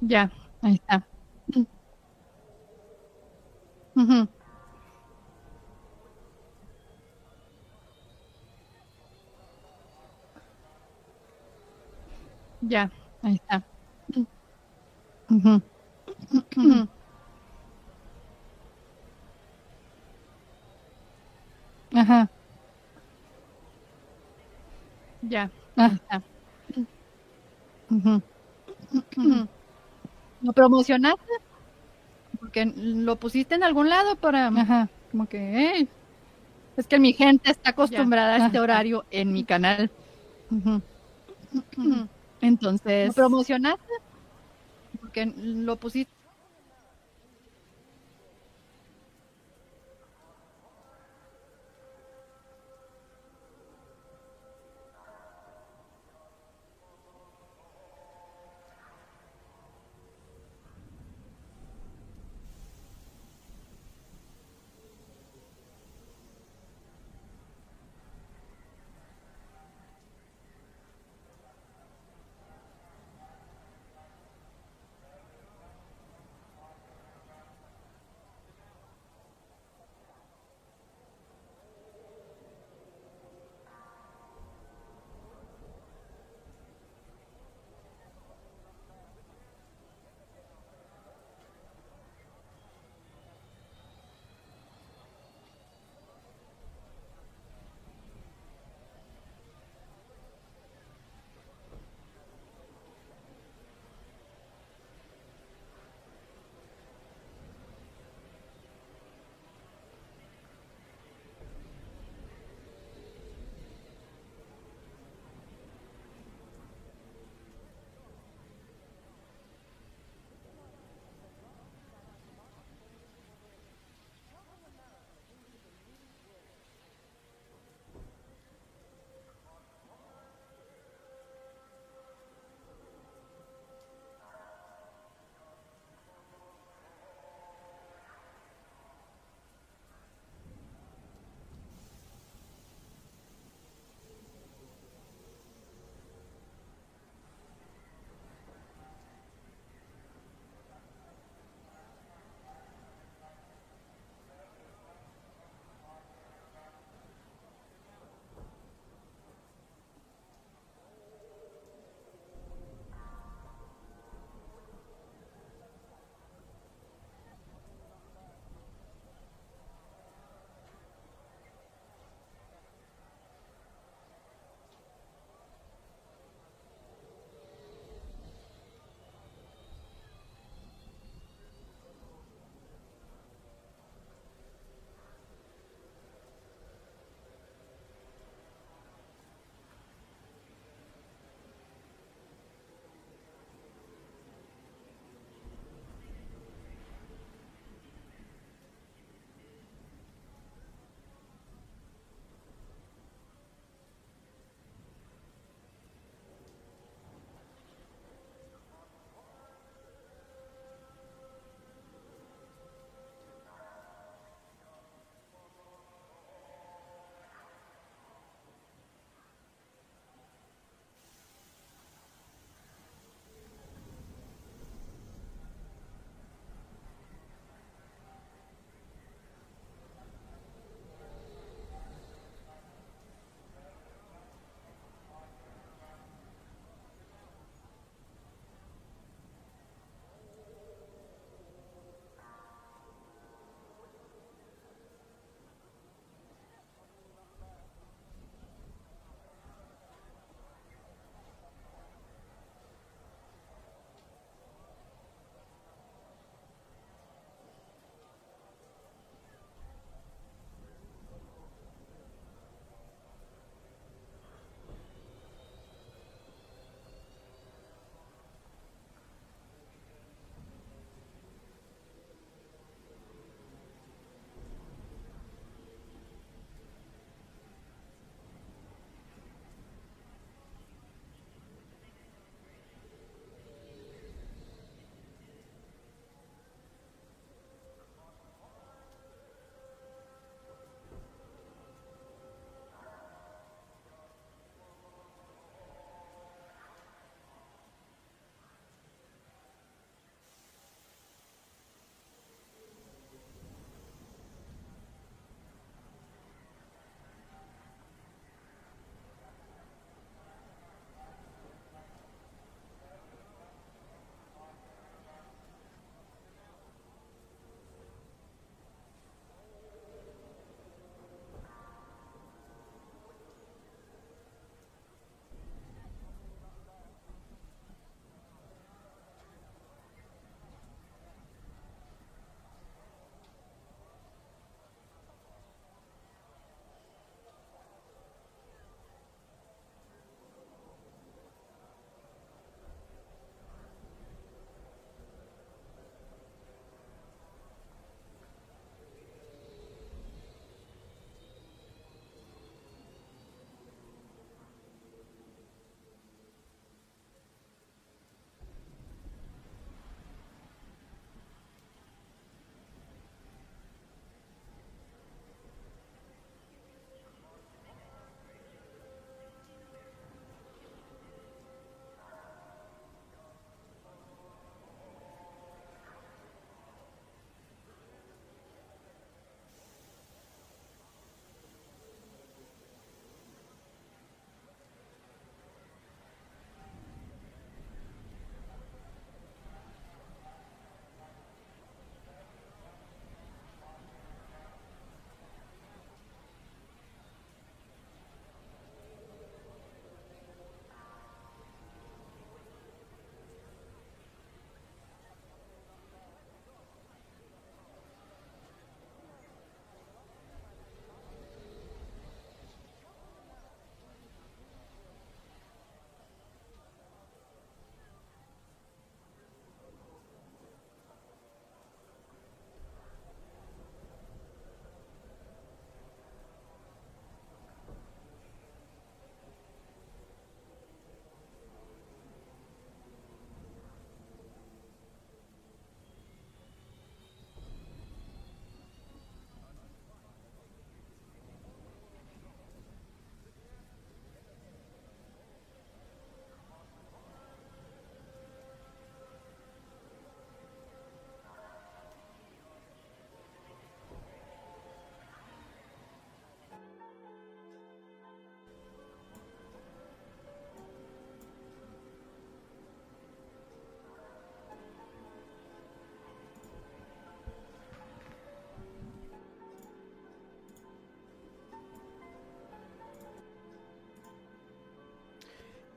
Ya, ahí está. Ujú. Ya, ahí está. Ujú. Ujú. Ajá. Ya, ahí está. Ujú. Ujú. ¿Lo promocionaste? Porque lo pusiste en algún lado para, ajá, como que, eh, es que mi gente está acostumbrada a este horario en mi canal. Entonces, ¿lo promocionaste? Porque lo pusiste.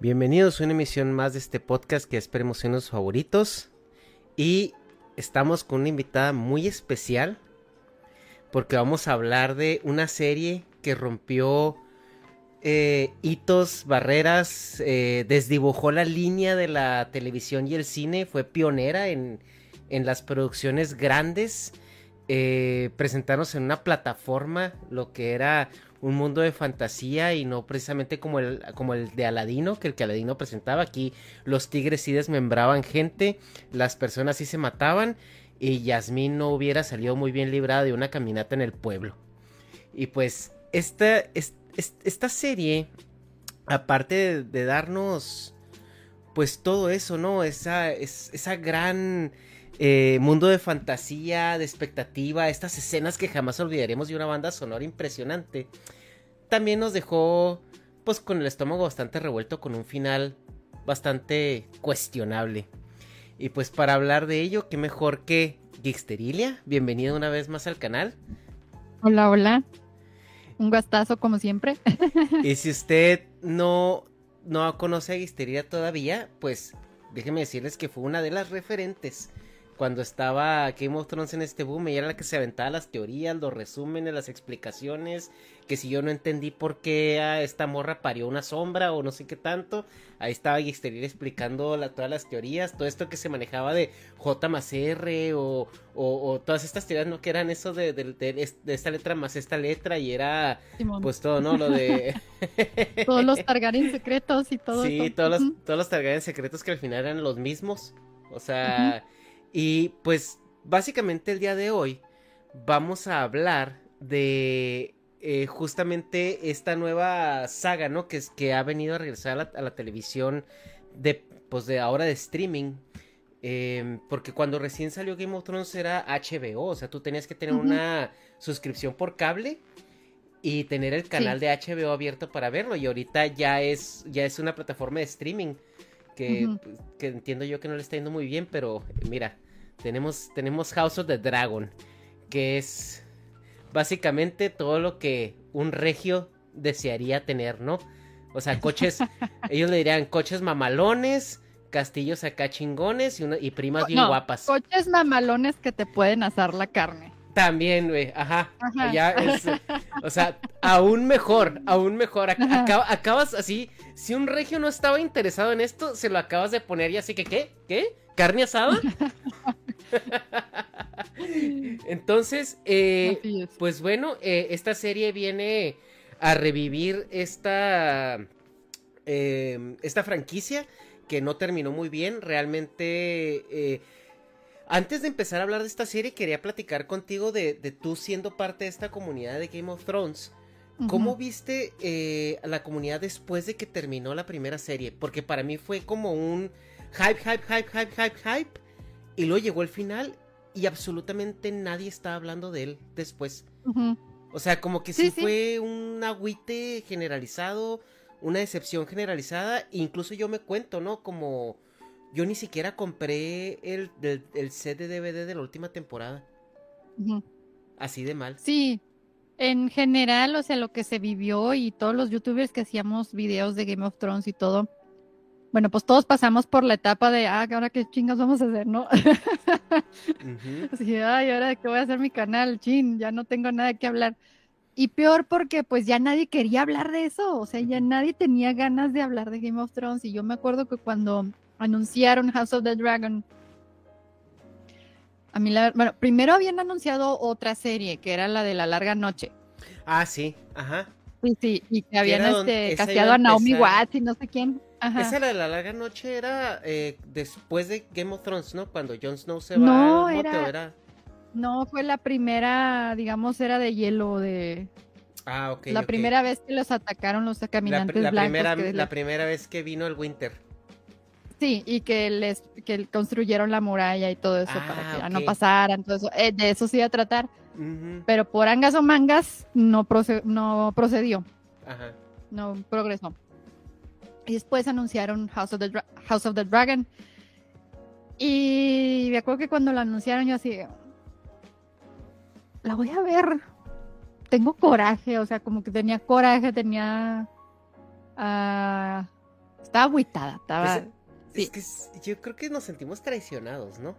Bienvenidos a una emisión más de este podcast que esperemos en los favoritos. Y estamos con una invitada muy especial porque vamos a hablar de una serie que rompió eh, hitos, barreras, eh, desdibujó la línea de la televisión y el cine, fue pionera en, en las producciones grandes, eh, presentarnos en una plataforma lo que era un mundo de fantasía y no precisamente como el, como el de Aladino, que el que Aladino presentaba. Aquí los tigres sí desmembraban gente, las personas sí se mataban y Yasmín no hubiera salido muy bien librada de una caminata en el pueblo. Y pues esta, serie, aparte de, darnos pues todo eso, ¿no? Esa, esa gran... Eh, mundo de fantasía, de expectativa, estas escenas que jamás olvidaremos de una banda sonora impresionante, también nos dejó pues con el estómago bastante revuelto con un final bastante cuestionable. Y pues para hablar de ello, qué mejor que Gixterilia, bienvenido una vez más al canal. Hola, hola. Un gastazo como siempre. y si usted no, no conoce a Gixterilia todavía, pues déjeme decirles que fue una de las referentes cuando estaba Game of Thrones en este boom, ella era la que se aventaba las teorías, los resúmenes, las explicaciones, que si yo no entendí por qué esta morra parió una sombra o no sé qué tanto, ahí estaba Gixterir explicando todas las teorías, todo esto que se manejaba de J más R o, todas estas teorías, ¿no? Que eran eso de, esta letra más esta letra y era pues todo, ¿no? Lo de... todos los Targaryen secretos y todo. Sí, todos, los, todos los Targaryen secretos que al final eran los mismos. O sea... Y pues básicamente el día de hoy vamos a hablar de eh, justamente esta nueva saga, ¿no? Que, es, que ha venido a regresar a la, televisión de, pues de ahora de streaming. Em, porque cuando recién salió Game of Thrones era HBO, o sea, tú tenías que tener una suscripción por cable y tener el canal de HBO abierto para verlo. Y ahorita ya es, ya es una plataforma de streaming que, que entiendo yo que no le está yendo muy bien, pero mira, tenemos, tenemos House of the Dragon, que es básicamente todo lo que un regio desearía tener, ¿no? O sea, coches, ellos le dirían coches mamalones, castillos acá chingones y, una, y primas bien guapas. Coches mamalones que te pueden asar la carne. También, güey, ajá. Ya es, o sea, aún mejor, aún mejor. acabas así, si un regio no estaba interesado en esto, se lo acabas de poner y así que, ¿qué? ¿Qué? ¿Carne asada? Entonces, eh, pues bueno, eh, esta serie viene a revivir esta, em, esta franquicia que no terminó muy bien. Realmente, eh, antes de empezar a hablar de esta serie, quería platicar contigo de, tú siendo parte de esta comunidad de Game of Thrones. ¿Cómo viste la comunidad después de que terminó la primera serie? Porque para mí fue como un hype, hype, hype, hype, hype, hype. Y luego llegó el final y absolutamente nadie está hablando de él después. O sea, como que sí, fue un agüite generalizado, una decepción generalizada. Incluso yo me cuento, ¿no? Como yo ni siquiera compré el, el, set de DVD de la última temporada. Así de mal. Sí, en general, o sea, lo que se vivió y todos los youtubers que hacíamos videos de Game of Thrones y todo, bueno, pues todos pasamos por la etapa de, ah, ahora qué chingas vamos a hacer, ¿no? Así, ay, ahora qué voy a hacer mi canal, chin, ya no tengo nada que hablar. Y peor porque pues ya nadie quería hablar de eso, o sea, ya nadie tenía ganas de hablar de Game of Thrones. Y yo me acuerdo que cuando anunciaron House of the Dragon, a mí la, bueno, primero habían anunciado otra serie que era la de la larga noche. Ah, sí, ajá. Sí, sí, y que habían este, casteado a Naomi Watts y no sé quién. Esa de la larga noche era eh, después de Game of Thrones, ¿no? Cuando Jon Snow se va no, al era... No, fue la primera, digamos, era de hielo, de... Ah, ok. La primera vez que los atacaron los caminantes la, blancos. Primera, La primera vez que vino el Winter. Sí, y que les que construyeron la muralla y todo eso para que no pasaran, todo eso. Eh, de eso se iba a tratar. Pero por angas o mangas no, no procedió. Ajá. No progresó. Y después anunciaron House of the, House of the Dragon. Y me acuerdo que cuando lo anunciaron yo así, la voy a ver. Tengo coraje, o sea, como que tenía coraje, tenía... Uh, estaba agüitada, estaba... Pues, es que yo creo que nos sentimos traicionados, ¿no?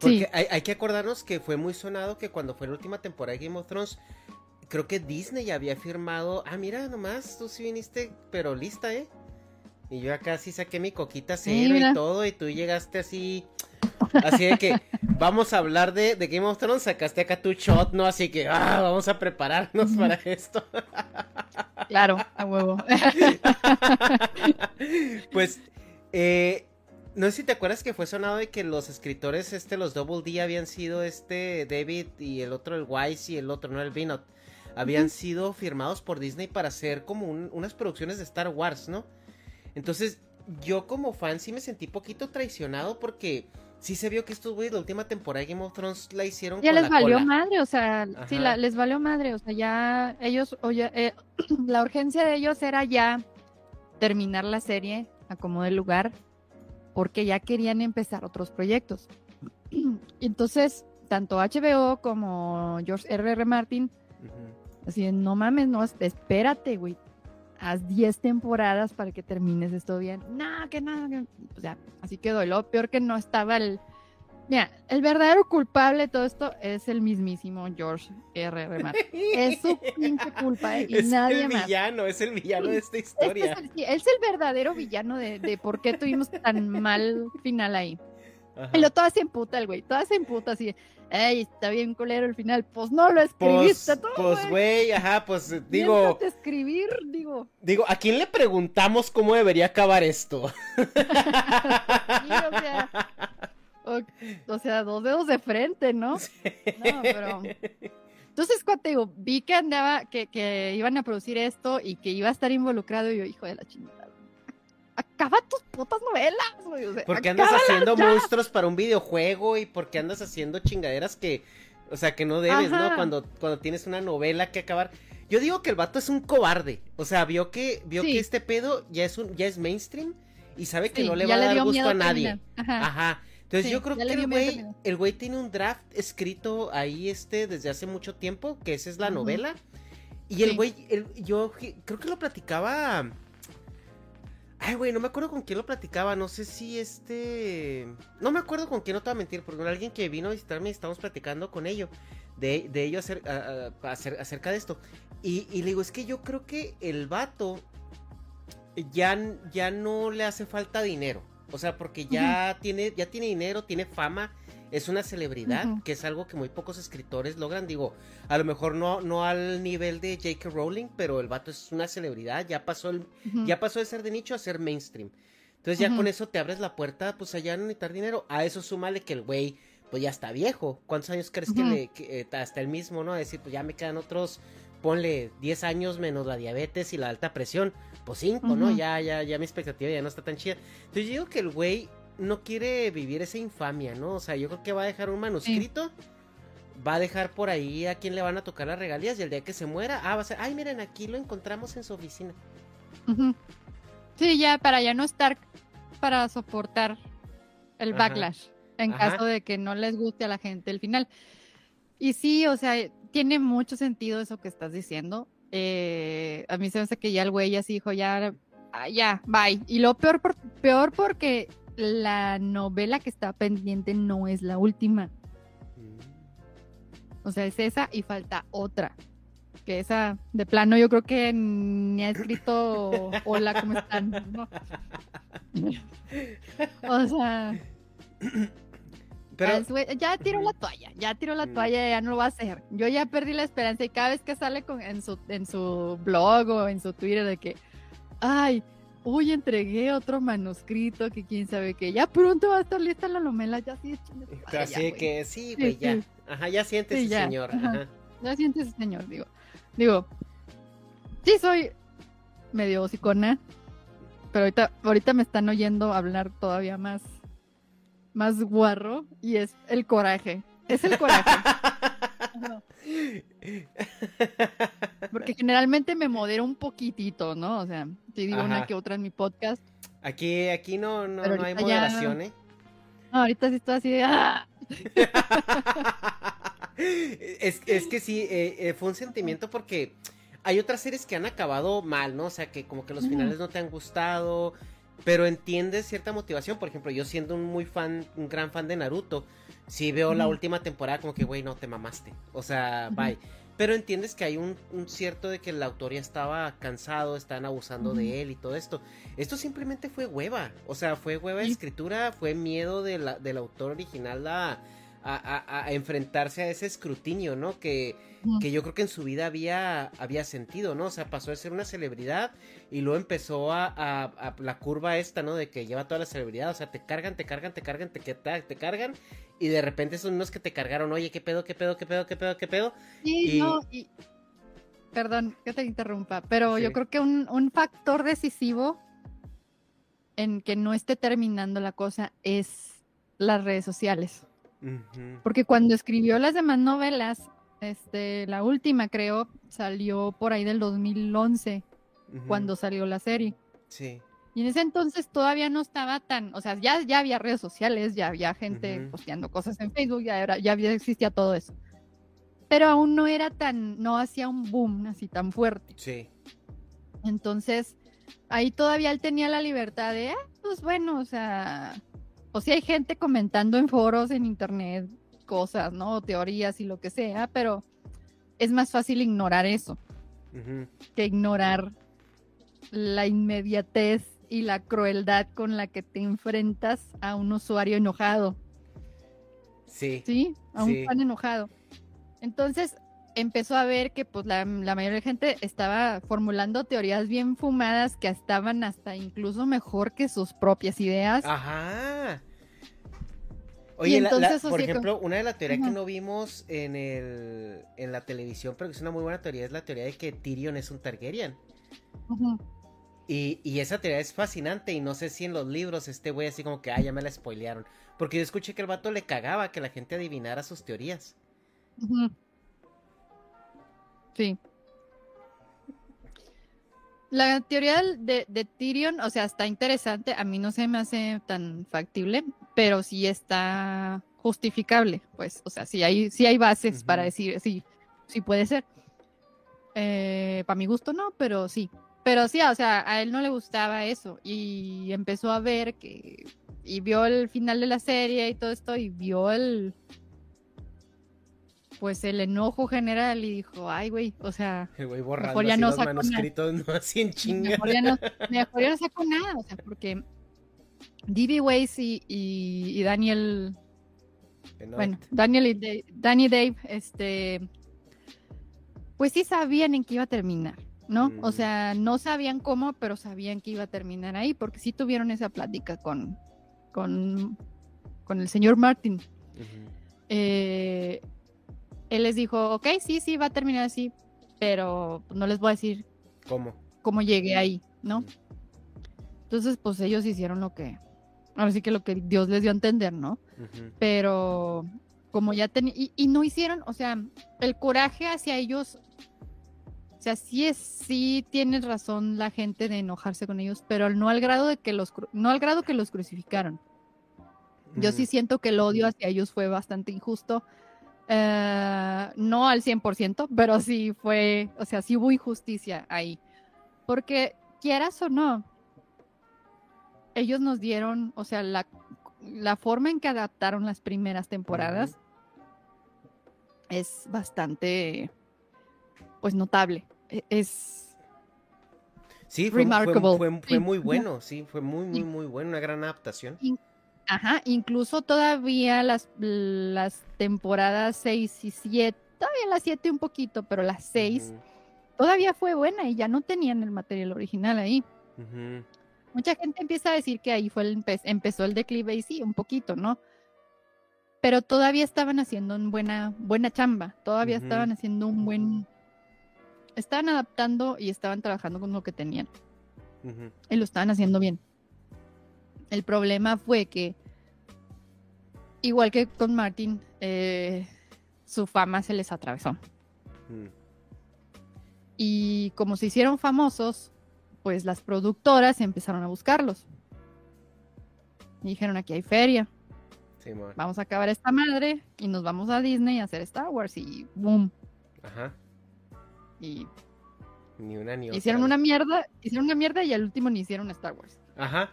Porque hay, que acordarnos que fue muy sonado que cuando fue la última temporada de Game of Thrones, creo que Disney ya había firmado, ah, mira, nomás, tú sí viniste, pero lista, ¿eh? Y yo acá sí saqué mi coquita cero y todo, y tú llegaste así, así de que vamos a hablar de, de, Game of Thrones, sacaste acá tu shot, ¿no? Así que, ah, vamos a prepararnos para esto. Claro, a huevo. pues, eh, no sé si te acuerdas que fue sonado de que los escritores, este, los Double D habían sido este David y el otro el Wise y el otro, no el Vinot, habían sido firmados por Disney para hacer como unas producciones de Star Wars, ¿no? Entonces, yo como fan sí me sentí poquito traicionado porque sí se vio que estos güeyes la última temporada de Game of Thrones la hicieron ya les valió madre o sea sí la, les valió madre o sea ya ellos o ya, eh, la urgencia de ellos era ya terminar la serie a como de lugar porque ya querían empezar otros proyectos entonces tanto HBO como George R.R. R. Martin así no mames no espérate güey haz 10 temporadas para que termines esto bien. No, que no, que... o sea, así quedó. Lo peor que no estaba el... Mira, el verdadero culpable de todo esto es el mismísimo George R. R. Martin. Es su pinche culpa ¿eh? y nadie más. Es el villano, es el villano de esta historia. Este es, el, verdadero villano de, de por qué tuvimos tan mal final ahí. Y lo toda se emputa el güey, toda se emputa así. Ey, está bien culero el final. Pues no lo escribiste pues, Pues güey, ajá, pues digo. escribir, digo. Digo, ¿a quién le preguntamos cómo debería acabar esto? o, sea, o, sea, dos dedos de frente, ¿no? No, pero. Entonces, cuando te digo, vi que andaba, que, que iban a producir esto y que iba a estar involucrado, y yo, hijo de la chingada acaba tus putas novelas, güey. O porque andas haciendo monstruos para un videojuego y porque andas haciendo chingaderas que, o sea, que no debes, ¿no? Cuando, cuando tienes una novela que acabar. Yo digo que el vato es un cobarde. O sea, vio que, vio que este pedo ya es un, ya es mainstream y sabe que no le va a dar gusto a nadie. Ajá. Entonces yo creo que el güey, el güey tiene un draft escrito ahí este desde hace mucho tiempo, que esa es la novela. Y el güey, yo creo que lo platicaba Ay, güey, no me acuerdo con quién lo platicaba. No sé si este. No me acuerdo con quién, no te voy a mentir. Porque alguien que vino a visitarme y estábamos platicando con ello. De, de ello acerca de esto. Y, le digo, es que yo creo que el vato ya, ya no le hace falta dinero. O sea, porque ya, tiene, ya tiene dinero, tiene fama es una celebridad, que es algo que muy pocos escritores logran. Digo, a lo mejor no, no al nivel de J.K. Rowling, pero el vato es una celebridad, ya pasó, el, ya pasó de ser de nicho a ser mainstream. Entonces ya con eso te abres la puerta, pues allá no necesitar dinero. A eso súmale que el güey, pues ya está viejo. ¿Cuántos años crees que le, eh, hasta el mismo, no? A decir, pues ya me quedan otros, ponle 10 años menos la diabetes y la alta presión. Pues 5, ¿no? Ya, ya, ya mi expectativa ya no está tan chida. Entonces yo digo que el güey no quiere vivir esa infamia, ¿no? O sea, yo creo que va a dejar un manuscrito, va a dejar por ahí a quien le van a tocar las regalías y el día que se muera, ah, va a ser, ay, miren, aquí lo encontramos en su oficina. Sí, ya, para ya no estar para soportar el backlash en caso de que no les guste a la gente el final. Y sí, o sea, tiene mucho sentido eso que estás diciendo. Eh, a mí se me hace que ya el güey así dijo, ya, ah, ya, bye. Y lo peor, por, peor porque la novela que está pendiente no es la última. Mm. O sea, es esa y falta otra. Que esa, de plano, yo creo que ni ha escrito Hola, ¿cómo están? o sea. ya tiró la toalla, ya tiró la mm. toalla, ya no lo va a hacer. Yo ya perdí la esperanza y cada vez que sale con, en, su, en su blog o en su Twitter de que, ay, uy, entregué otro manuscrito que quién sabe qué, ya pronto va a estar lista la novela, ya sí, Así que sí, güey, ya. Ajá, ya sientes, señor. Ajá. Ya sientes, señor, digo. Digo, sí soy medio hocicona, pero ahorita, ahorita me están oyendo hablar todavía más, más guarro, y es el coraje. Es el coraje. Porque generalmente me modero un poquitito, ¿no? O sea, te digo una que otra en mi podcast. Aquí, aquí no, no, hay moderación, ¿eh? No, ahorita sí estoy así de... ¡ah! es, es, que sí, eh, eh, fue un sentimiento porque hay otras series que han acabado mal, ¿no? O sea, que como que los finales no te han gustado, pero entiendes cierta motivación. Por ejemplo, yo siendo un muy fan, un gran fan de Naruto, si veo la última temporada como que, güey, no te mamaste. O sea, bye. Pero entiendes que hay un, cierto de que el autor ya estaba cansado, están abusando de él y todo esto. Esto simplemente fue hueva. O sea, fue hueva de escritura, fue miedo de la, del autor original a a, enfrentarse a ese escrutinio, ¿no? Que, que, yo creo que en su vida había, había sentido, ¿no? O sea, pasó de ser una celebridad y luego empezó a, a, la curva esta, ¿no? De que lleva toda la celebridad, o sea, te cargan, te cargan, te cargan, te, te cargan y de repente son unos que te cargaron, oye, ¿qué pedo, qué pedo, qué pedo, qué pedo, qué pedo? Sí, no, y... Perdón que te interrumpa, pero yo creo que un, un factor decisivo en que no esté terminando la cosa es las redes sociales. Porque cuando escribió las demás novelas, este, la última creo, salió por ahí del 2011, cuando salió la serie. Sí. Y en ese entonces todavía no estaba tan, o sea, ya, ya había redes sociales, ya había gente posteando cosas en Facebook, ya, era, ya había, existía todo eso. Pero aún no era tan, no hacía un boom así tan fuerte. Sí. Entonces, ahí todavía él tenía la libertad de, ah, pues bueno, o sea, o si hay gente comentando en foros, en internet, cosas, ¿no? Teorías y lo que sea, pero es más fácil ignorar eso que ignorar la inmediatez y la crueldad con la que te enfrentas a un usuario enojado. Sí. Sí, a un fan enojado. Entonces empezó a ver que pues la, la mayoría de gente estaba formulando teorías bien fumadas que estaban hasta incluso mejor que sus propias ideas. Ajá. Oye, entonces, por ejemplo, una de las teorías que no vimos en, el, en la televisión, pero que es una muy buena teoría, es la teoría de que Tyrion es un Targaryen. Y, y, esa teoría es fascinante y no sé si en los libros este güey así como que, ah, ya me la spoilearon. Porque yo escuché que el vato le cagaba que la gente adivinara sus teorías. Sí. La teoría de, de, Tyrion, o sea, está interesante. A mí no se me hace tan factible, pero sí está justificable. Pues, o sea, sí hay, sí hay bases para decir, sí, sí puede ser. Eh, para mi gusto no, pero sí. Pero sí, o sea, a él no le gustaba eso. Y empezó a ver que. Y vio el final de la serie y todo esto, y vio el, pues el enojo general y dijo, ay, güey, o sea, mejor ya no saco nada. No así en chinga. Mejor ya no, mejor ya no saco nada, o sea, porque D.B. Weiss y, y, Daniel, bueno, Daniel y Danny Dave, este, pues sí sabían en qué iba a terminar, ¿no? O mm. sea, no sabían cómo, pero sabían que iba a terminar ahí, porque sí tuvieron esa plática con, con, con el señor Martin. eh, él les dijo, ok, sí, sí, va a terminar así, pero no les voy a decir cómo, cómo llegué ahí, ¿no? Entonces, pues ellos hicieron lo que, ahora sí que lo que Dios les dio a entender, ¿no? Pero como ya tenían, y, no hicieron, o sea, el coraje hacia ellos, o sea, sí es, sí tiene razón la gente de enojarse con ellos, pero no al grado de que los, no al grado que los crucificaron. Yo sí siento que el odio hacia ellos fue bastante injusto eh, no al 100%, pero sí fue, o sea, sí hubo injusticia ahí. Porque quieras o no, ellos nos dieron, o sea, la, la forma en que adaptaron las primeras temporadas es bastante, pues, notable. E, es... Sí, fue, fue, muy bueno, sí, fue muy, muy, muy bueno, una gran adaptación. Ajá, incluso todavía las, las temporadas 6 y 7, todavía las 7 un poquito, pero las 6 todavía fue buena y ya no tenían el material original ahí. Mucha gente empieza a decir que ahí fue el empezó el declive y sí, un poquito, ¿no? Pero todavía estaban haciendo una buena, buena chamba, todavía estaban haciendo un buen... Estaban adaptando y estaban trabajando con lo que tenían. Y lo estaban haciendo bien. El problema fue que, igual que con Martin, eh, su fama se les atravesó. Mm. Y como se hicieron famosos, pues las productoras empezaron a buscarlos. Y dijeron, aquí hay feria. vamos a acabar esta madre y nos vamos a Disney a hacer Star Wars y boom. Ajá. Y Ni una ni otra. Hicieron una mierda, hicieron una mierda y al último ni hicieron Star Wars. Ajá.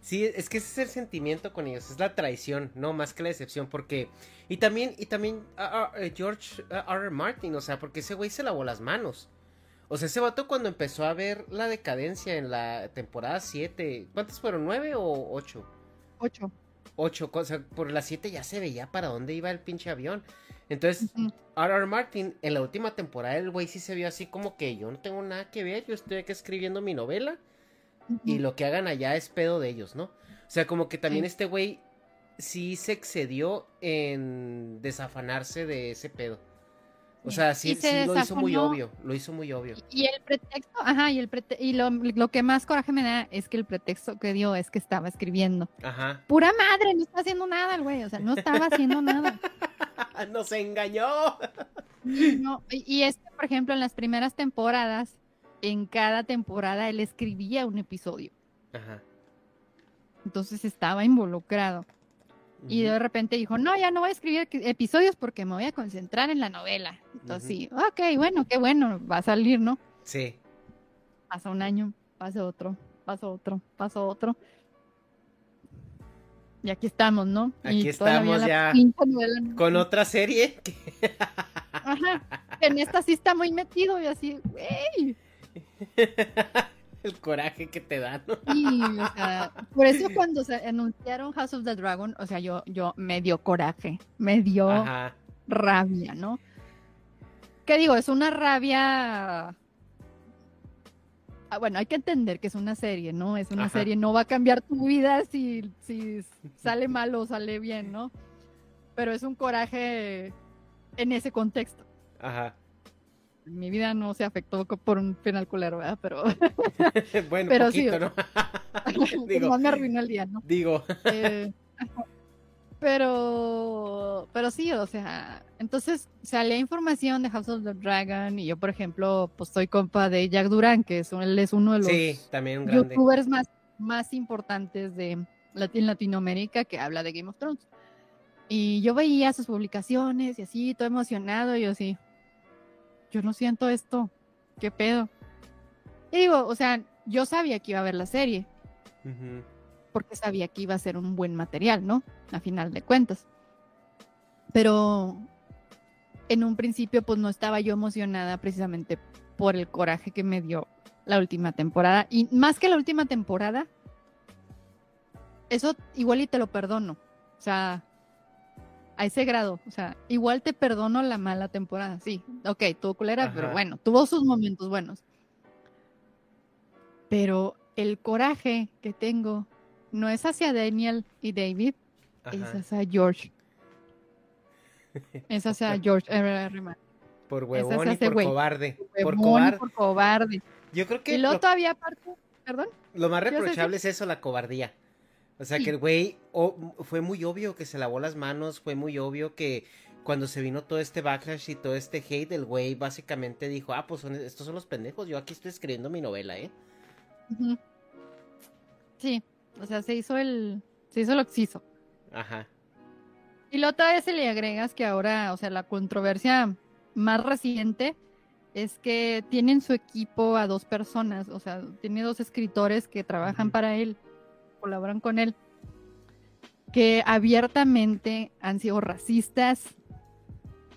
Sí, es que ese es el sentimiento con ellos, es la traición, no más que la decepción, porque... Y también, y también uh, George R. R. Martin, o sea, porque ese güey se lavó las manos. O sea, ese vato cuando empezó a ver la decadencia en la temporada 7, ¿cuántas fueron? ¿9 o 8? 8. 8, o sea, por las 7 ya se veía para dónde iba el pinche avión. Entonces, R. R. Martin, en la última temporada, el güey sí se vio así como que yo no tengo nada que ver, yo estoy aquí escribiendo mi novela y lo que hagan allá es pedo de ellos, ¿no? O sea, como que también este güey sí se excedió en desafanarse de ese pedo. O sea, sí, sí lo hizo muy obvio, lo hizo muy obvio. Y el pretexto, ajá, y, el y lo, lo, que más coraje me da es que el pretexto que dio es que estaba escribiendo. Ajá. Pura madre, no está haciendo nada el güey, o sea, no estaba haciendo nada. Nos engañó. No, y es que, por ejemplo, en las primeras temporadas, en cada temporada él escribía un episodio. Ajá. Entonces estaba involucrado. Y de repente dijo, no, ya no voy a escribir episodios porque me voy a concentrar en la novela. Entonces sí, ok, bueno, qué bueno, va a salir, ¿no? Sí. Pasa un año, pasa otro, pasa otro, pasa otro. Y aquí estamos, ¿no? Aquí estamos ya con otra serie. Ajá. En esta sí está muy metido y así, güey. el coraje que te dan. por eso cuando se anunciaron House of the Dragon, o sea, yo, yo me dio coraje, me dio rabia, ¿no? ¿Qué digo? Es una rabia. Ah, bueno, hay que entender que es una serie, ¿no? Es una serie, no va a cambiar tu vida si, si sale mal o sale bien, ¿no? Pero es un coraje en ese contexto. Ajá mi vida no se afectó por un final culero, ¿verdad? Pero, bueno, pero poquito, sí, ¿no? Digo, me arruinó el día, ¿no? Digo. Eh, pero, pero sí, o sea, entonces salía información de House of the Dragon y yo, por ejemplo, pues soy compa de Jack Duran, que es, él es uno de los sí, también youtubers más, más importantes de en Latinoamérica que habla de Game of Thrones. Y yo veía sus publicaciones y así, todo emocionado, y yo así, yo no siento esto, ¿qué pedo? Y digo, o sea, yo sabía que iba a ver la serie, porque sabía que iba a ser un buen material, ¿no? A final de cuentas. Pero en un principio, pues no estaba yo emocionada precisamente por el coraje que me dio la última temporada. Y más que la última temporada, eso igual y te lo perdono. O sea, a ese grado. O sea, igual te perdono la mala temporada, sí. Ok, tuvo culera, pero bueno, tuvo sus momentos buenos. Pero el coraje que tengo no es hacia Daniel y David, es hacia George. Es hacia George Por huevón y por cobarde. Por, cobarde. por cobarde. Yo creo que. Y luego todavía aparte. Perdón. Lo más reprochable es eso, la cobardía. O sea que el güey fue muy obvio que se lavó las manos, fue muy obvio que cuando se vino todo este backlash y todo este hate, el güey básicamente dijo, ah, pues estos son los pendejos, yo aquí estoy escribiendo mi novela, ¿eh? Sí, o sea, se hizo el, se hizo lo que se hizo. Ajá. Y luego otra vez se le agregas que ahora, o sea, la controversia más reciente es que tienen su equipo a dos personas, o sea, tiene dos escritores que trabajan para él colaboran con él, que abiertamente han sido racistas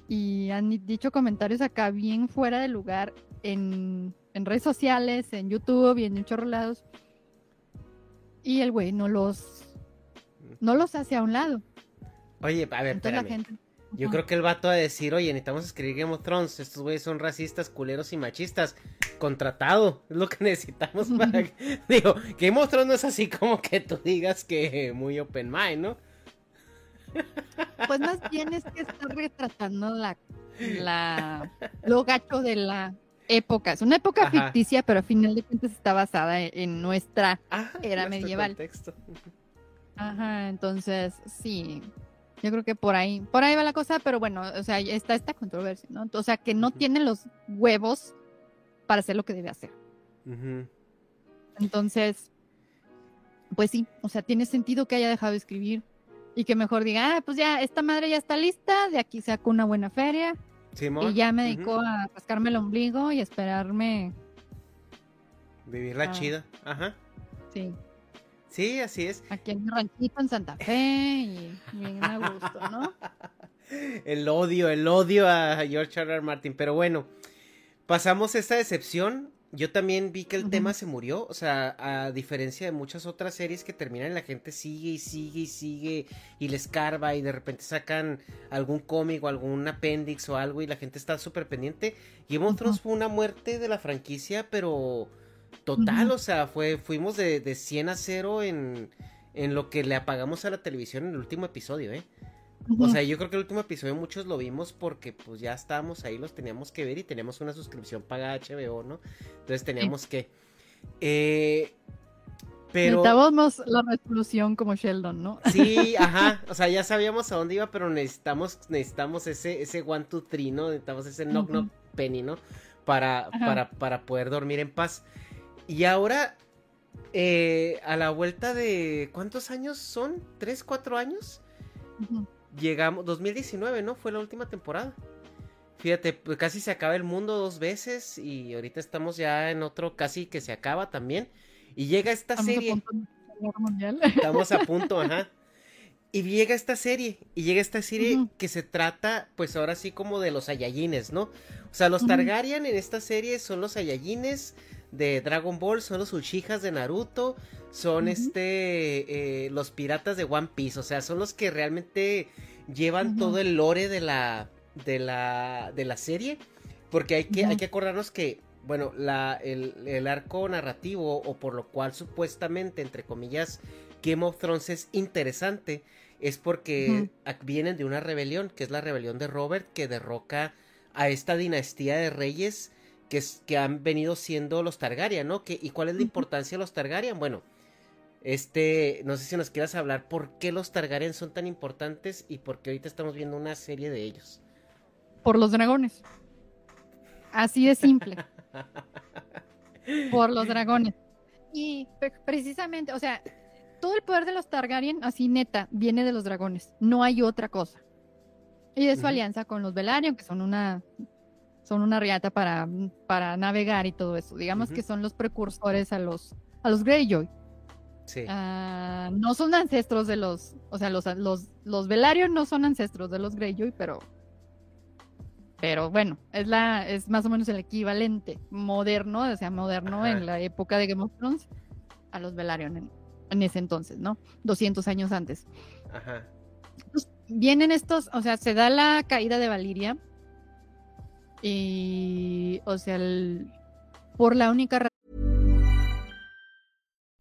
y han dicho comentarios acá bien fuera de lugar en, redes sociales, en YouTube y en muchos lados. Y el güey no los, no los hace a un lado. Oye, a ver, la gente, yo creo que el vato va a decir, oye, necesitamos escribir Game of Thrones, estos güeyes son racistas, culeros y machistas. Contratado, es lo que necesitamos para... Digo, Game of Thrones no es así como que tú digas que muy open mind, ¿no? Pues más bien es que está retratando la, la, lo gacho de la época. Es una época ficticia, pero a final de cuentas está basada en, nuestra era medieval. Ajá, entonces sí, yo creo que por ahí, por ahí va la cosa, pero bueno, o sea, está esta controversia, ¿no? O sea, que no tiene los huevos para hacer lo que debe hacer. Entonces, pues sí, o sea, tiene sentido que haya dejado de escribir y que mejor diga, ah, pues ya, esta madre ya está lista, de aquí saco una buena feria. Y ya me dedicó a rascarme el ombligo y esperarme Vivir la ah. chida, ajá. Sí. Sí, así es. Aquí en mi ranchito en Santa Fe y bien a gusto, ¿no? el odio, el odio a George R. R. Martin. Pero bueno, pasamos esta decepción. Yo también vi que el tema se murió. O sea, a diferencia de muchas otras series que terminan, la gente sigue y sigue y sigue y les carva y de repente sacan algún cómic o algún apéndice o algo y la gente está súper pendiente. Game of Thrones fue una muerte de la franquicia, pero total. O sea, fue, fuimos de, de 100 a 0 en, en lo que le apagamos a la televisión en el último episodio, ¿eh? O sea, yo creo que el último episodio muchos lo vimos porque pues ya estábamos ahí, los teníamos que ver y teníamos una suscripción pagada HBO, ¿no? Entonces teníamos que... Eh, pero... Necesitábamos la resolución como Sheldon, ¿no? Sí, ajá. O sea, ya sabíamos a dónde iba, pero necesitamos, necesitamos ese, ese one, two, three, ¿no? Necesitamos ese knock, knock, penny, ¿no? Para, para, para poder dormir en paz. Y ahora, eh, a la vuelta de... ¿Cuántos años son? ¿Tres, cuatro años? Llegamos, 2019, ¿no? Fue la última temporada. Fíjate, pues casi se acaba el mundo dos veces y ahorita estamos ya en otro casi que se acaba también. Y llega esta serie. estamos a punto, ajá. Y llega esta serie, y llega esta serie que se trata, pues ahora sí como de los Saiyajines, ¿no? O sea, los Targaryen en esta serie son los Saiyajines de Dragon Ball, son los Uchihas de Naruto, son este eh, los piratas de One Piece, o sea, son los que realmente llevan todo el lore de la de la de la serie, porque hay que hay que acordarnos que bueno, la, el, arco narrativo o por lo cual supuestamente entre comillas Game of Thrones es interesante es porque vienen de una rebelión, que es la rebelión de Robert que derroca a esta dinastía de reyes que, que han venido siendo los Targaryen, ¿no? ¿Y cuál es la importancia de los Targaryen? Bueno, este, no sé si nos quieras hablar por qué los Targaryen son tan importantes y por qué ahorita estamos viendo una serie de ellos. Por los dragones. Así de simple. por los dragones. Y precisamente, o sea, todo el poder de los Targaryen, así neta, viene de los dragones. No hay otra cosa. Y de su alianza con los Velaryon, que son una son una riata para, para navegar y todo eso. Digamos que son los precursores a los, a los Greyjoy. Sí. Ah, no son ancestros de los, o sea, los, los, los Velaryon no son ancestros de los Greyjoy, pero, pero bueno, es la, es más o menos el equivalente moderno, o sea, moderno en la época de Game of Thrones a los Velaryon en, en ese entonces, ¿no? 200 años antes. Ajá. Pues, vienen estos, o sea, se da la caída de Valiria Y, o sea, el, por la única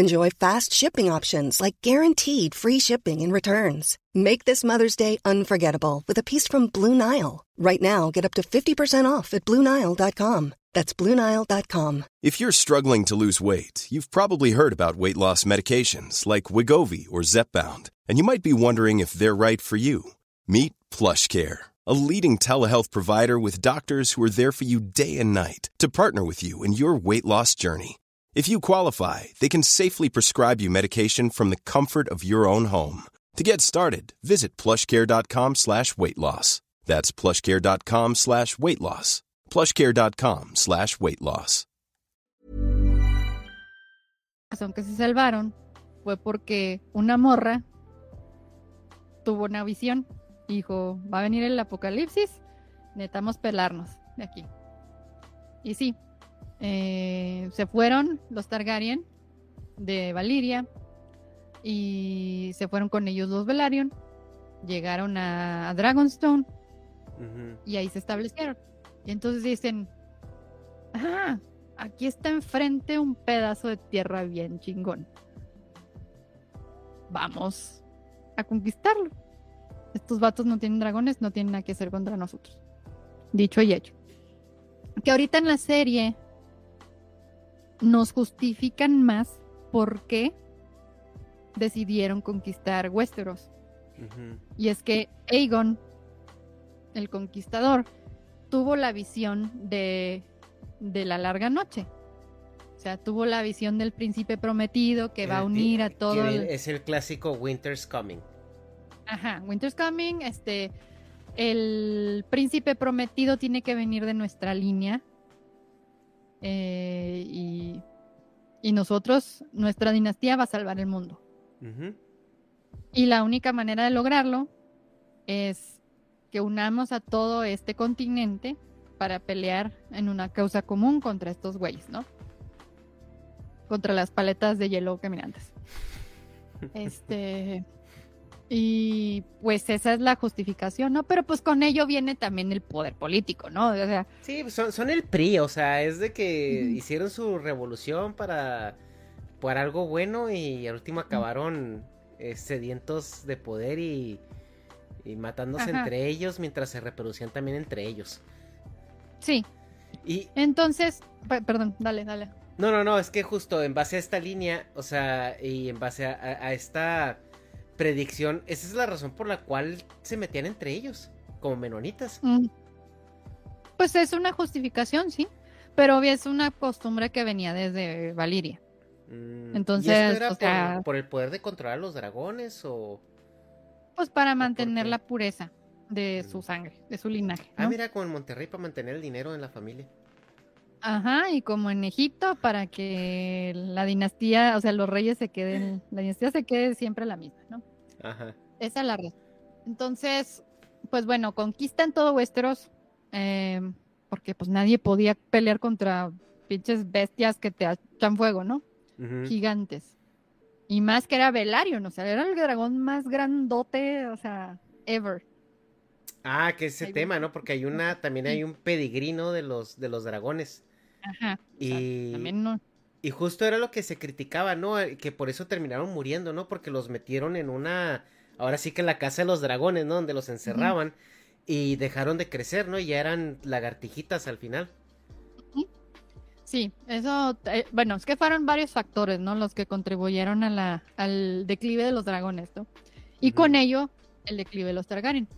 Enjoy fast shipping options like guaranteed free shipping and returns. Make this Mother's Day unforgettable with a piece from Blue Nile. Right now, get up to 50% off at BlueNile.com. That's BlueNile.com. If you're struggling to lose weight, you've probably heard about weight loss medications like Wigovi or Zepbound, and you might be wondering if they're right for you. Meet PlushCare, a leading telehealth provider with doctors who are there for you day and night to partner with you in your weight loss journey. If you qualify, they can safely prescribe you medication from the comfort of your own home. To get started, visit plushcare.com slash weight loss. That's plushcare.com slash weight loss. Plushcare.com slash weight loss. Aunque se salvaron, fue porque una morra tuvo una visión. Dijo, va a venir el apocalipsis, necesitamos pelarnos de aquí. Y sí, Eh, se fueron los Targaryen de Valiria y se fueron con ellos los Velaryon. Llegaron a, Dragonstone y ahí se establecieron. Y entonces dicen, ah, aquí está enfrente un pedazo de tierra bien chingón. Vamos a conquistarlo. Estos vatos no tienen dragones, no tienen nada que hacer contra nosotros. Dicho y hecho. Que ahorita en la serie nos justifican más por qué decidieron conquistar Westeros. Y es que Aegon, el conquistador, tuvo la visión de de la larga noche. O sea, tuvo la visión del príncipe prometido que va a unir a todo. Es el clásico Winter's Coming. Ajá, Winter's Coming, este, el príncipe prometido tiene que venir de nuestra línea. Eh, y, nosotros, nuestra dinastía va a salvar el mundo. Y la única manera de lograrlo es que unamos a todo este continente para pelear en una causa común contra estos güeyes, ¿no? Contra las paletas de hielo caminantes. Este. Y pues esa es la justificación, ¿no? Pero pues con ello viene también el poder político, ¿no? O sea, sí, pues, son, son el PRI, o sea, es de que hicieron su revolución para, para algo bueno y al último acabaron eh, sedientos de poder y, y matándose entre ellos mientras se reproducían también entre ellos. Sí. Y entonces, perdón, dale, dale. No, no, no, es que justo en base a esta línea, o sea, y en base a esta predicción, esa es la razón por la cual se metían entre ellos, como menonitas. Mm. Pues es una justificación, sí, pero es una costumbre que venía desde Valiria. Mm. Entonces, por, el poder de controlar los dragones o...? Pues para mantener la pureza de mm. su sangre, de su linaje. Ah, mira, como en Monterrey para mantener el dinero en la familia. Ajá, y como en Egipto, para que la dinastía, o sea, los reyes se queden, la dinastía se quede siempre la misma, ¿no? Ajá. Esa es la razón. Entonces, pues bueno, conquistan todo Westeros, em, porque pues nadie podía pelear contra pinches bestias que te echan fuego, ¿no? Gigantes. Y más que era Velaryon, o sea, era el dragón más grandote, o sea, ever. Ah, que ese tema, ¿no? Porque hay una, también hay un pedigrino de los, de los dragones. Ajá. Y también no. Y justo era lo que se criticaba, ¿no? Eh, que por eso terminaron muriendo, ¿no? Porque los metieron en una, ahora sí que en la casa de los dragones, ¿no? Donde los encerraban y dejaron de crecer, ¿no? Y ya eran lagartijitas al final. Sí, eso, eh, bueno, es que fueron varios factores, ¿no? Los que contribuyeron a la, al declive de los dragones, ¿no? Y con ello, el declive de los Targaryen.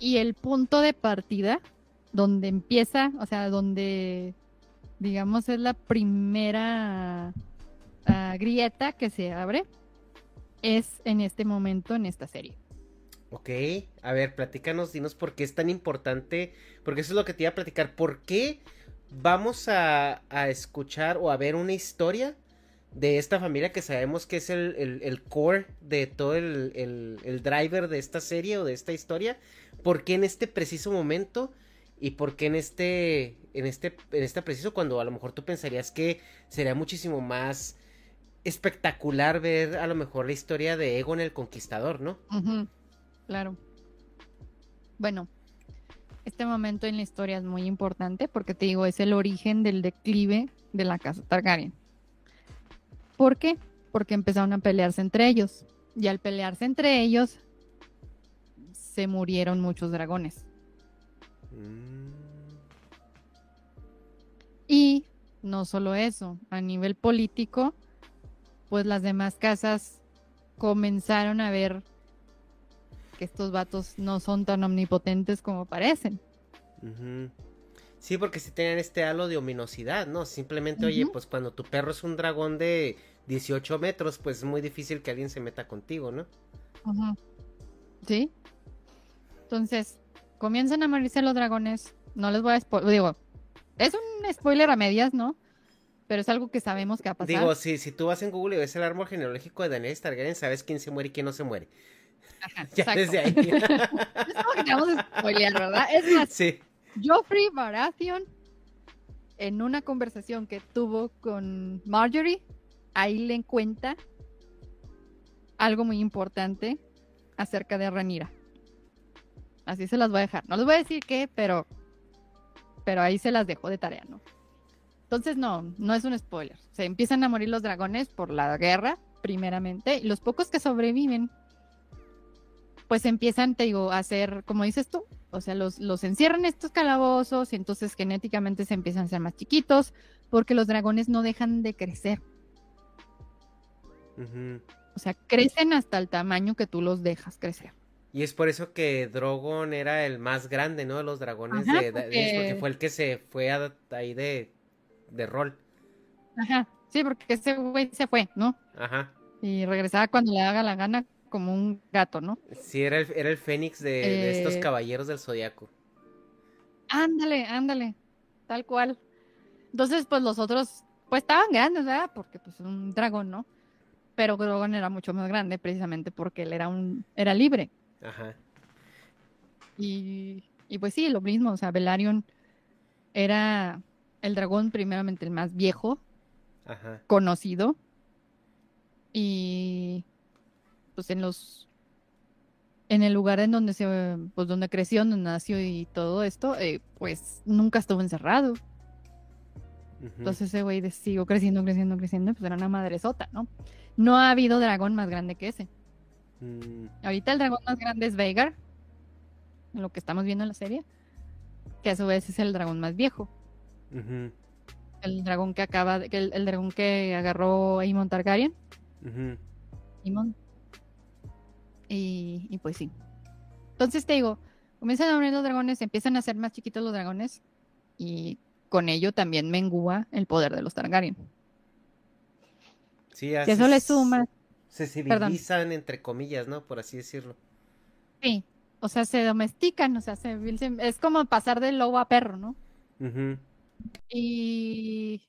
Y el punto de partida, donde empieza, o sea, donde digamos, es la primera ah, grieta que se abre, es en este momento, en esta serie. Ok, a ver, platícanos, dinos por qué es tan importante, porque eso es lo que te iba a platicar, ¿por qué vamos a, escuchar o a ver una historia de esta familia que sabemos que es el, core de todo el, el, driver de esta serie o de esta historia? ¿Por qué en este preciso momento y por qué en este, en este, en este preciso cuando a lo mejor tú pensarías que sería muchísimo más espectacular ver a lo mejor la historia de Egon el Conquistador, ¿no? Claro. Bueno, este momento en la historia es muy importante porque te digo, es el origen del declive de la casa Targaryen. ¿Por qué? Porque empezaron a pelearse entre ellos. Y al pelearse entre ellos, se murieron muchos dragones. Mm. Y no solo eso, a nivel político, pues las demás casas comenzaron a ver que estos vatos no son tan omnipotentes como parecen. Sí, porque si tenían este halo de ominosidad, ¿no? Simplemente, oye, pues cuando tu perro es un dragón de 18 metros, pues es muy difícil que alguien se meta contigo, ¿no? Sí. Entonces, comienzan a morirse los dragones. No les voy a spoiler. Digo, es un spoiler a medias, ¿no? Pero es algo que sabemos que va a pasar. Digo, si, si tú vas en Google y ves el árbol genealógico de Daniel Targaryen, sabes quién se muere y quién no se muere. Ajá, ya desde ahí. es como que te vamos a spoilear, ¿verdad? Es más, sí. Joffrey Baratheon, en una conversación que tuvo con Marjorie, ahí le cuenta algo muy importante acerca de Ranira. Así se las voy a dejar. No les voy a decir qué, pero, pero ahí se las dejo de tarea, ¿no? Entonces, no, no es un spoiler. Se empiezan a morir los dragones por la guerra, primeramente, y los pocos que sobreviven, pues empiezan, te digo, a hacer, como dices tú, o sea, los, los encierran estos calabozos y entonces genéticamente se empiezan a ser más chiquitos, porque los dragones no dejan de crecer. O sea, crecen hasta el tamaño que tú los dejas crecer. Y es por eso que Drogon era el más grande, ¿no? De los dragones de, porque... fue el que se fue ahí de, de rol. Ajá, sí, porque ese güey se fue, ¿no? Ajá. Y regresaba cuando le haga la gana como un gato, ¿no? Sí, era el, era el fénix de, estos eh, caballeros del zodiaco. Ándale, ándale, tal cual. Entonces, pues los otros, pues estaban grandes, ¿verdad? Porque pues un dragón, ¿no? Pero Drogon era mucho más grande precisamente porque él era un, era libre. Ajá. Y, y pues sí, lo mismo, o sea, Velaryon era el dragón primeramente el más viejo, Ajá. conocido, y pues en los en el lugar en donde se pues donde creció, donde nació y todo esto, eh, pues nunca estuvo encerrado. Entonces ese güey siguió creciendo, creciendo, creciendo, pues era una madresota, ¿no? No ha habido dragón más grande que ese. Mm. Ahorita el dragón más grande es Veigar, lo que estamos viendo en la serie, que a su vez es el dragón más viejo. El dragón que acaba, de, el, dragón que agarró Aemon Targaryen. Y, y, pues sí. Entonces te digo, comienzan a morir los dragones, empiezan a ser más chiquitos los dragones y con ello también mengua el poder de los Targaryen. Sí, así eso le suma se civilizan, entre comillas, ¿no? Por así decirlo. Sí, o sea, se domestican, o sea, se, es como pasar de lobo a perro, ¿no? Y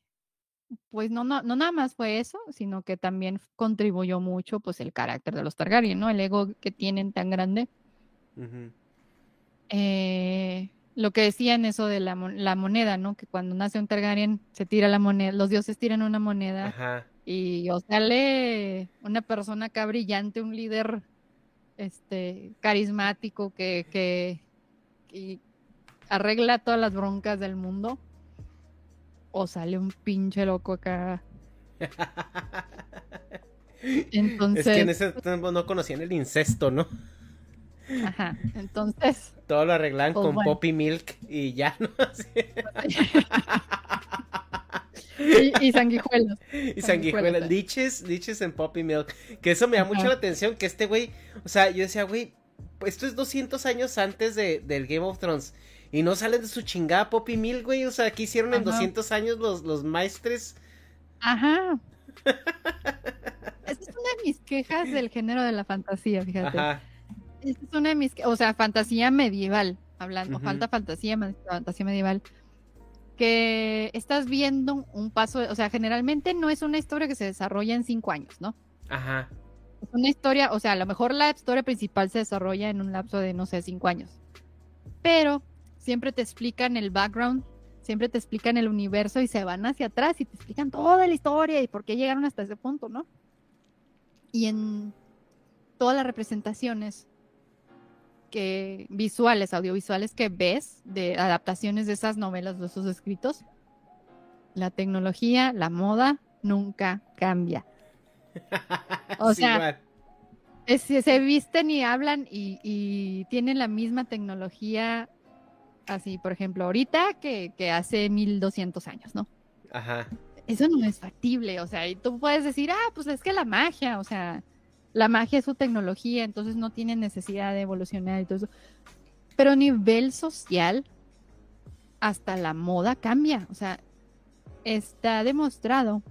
pues no, no, no nada más fue eso, sino que también contribuyó mucho pues el carácter de los Targaryen, ¿no? El ego que tienen tan grande. eh, lo que decían eso de la, la, moneda, ¿no? Que cuando nace un Targaryen se tira la moneda, los dioses tiran una moneda Ajá y o sale una persona acá brillante, un líder este carismático que, que, arregla todas las broncas del mundo o sale un pinche loco acá. Entonces. Es que en ese tiempo no conocían el incesto, ¿no? Ajá, entonces. Todo lo arreglan pues con Poppy Milk y ya, ¿no? Y, sanguijuelos. Y sanguijuelos. Liches, en Poppy Milk. Que eso me da mucho la atención. Que este güey, o sea, yo decía, güey, esto es 200 años antes de, del Game of Thrones. Y no salen de su chingada Poppy Milk, güey. O sea, ¿qué hicieron en 200 años los, los maestres? Ajá. Esa es una de mis quejas del género de la fantasía, fíjate. Ajá. Esa es una de mis, o sea, fantasía medieval, hablando, falta fantasía, fantasía medieval que estás viendo un paso, o sea, generalmente no es una historia que se desarrolla en cinco años, ¿no? Ajá. Es una historia, o sea, a lo mejor la historia principal se desarrolla en un lapso de, no sé, cinco años. Pero siempre te explican el background, siempre te explican el universo y se van hacia atrás y te explican toda la historia y por qué llegaron hasta ese punto, ¿no? Y en todas las representaciones que visuales, audiovisuales que ves de adaptaciones de esas novelas, de esos escritos, la tecnología, la moda nunca cambia. O sea, se visten y hablan y, tienen la misma tecnología, así, por ejemplo, ahorita que, que hace 1200 años, ¿no? Ajá. Eso no es factible, o sea, y tú puedes decir, ah, pues es que la magia, o sea, la magia es su tecnología, entonces no tiene necesidad de evolucionar y todo eso. Pero a nivel social, hasta la moda cambia. O sea, está demostrado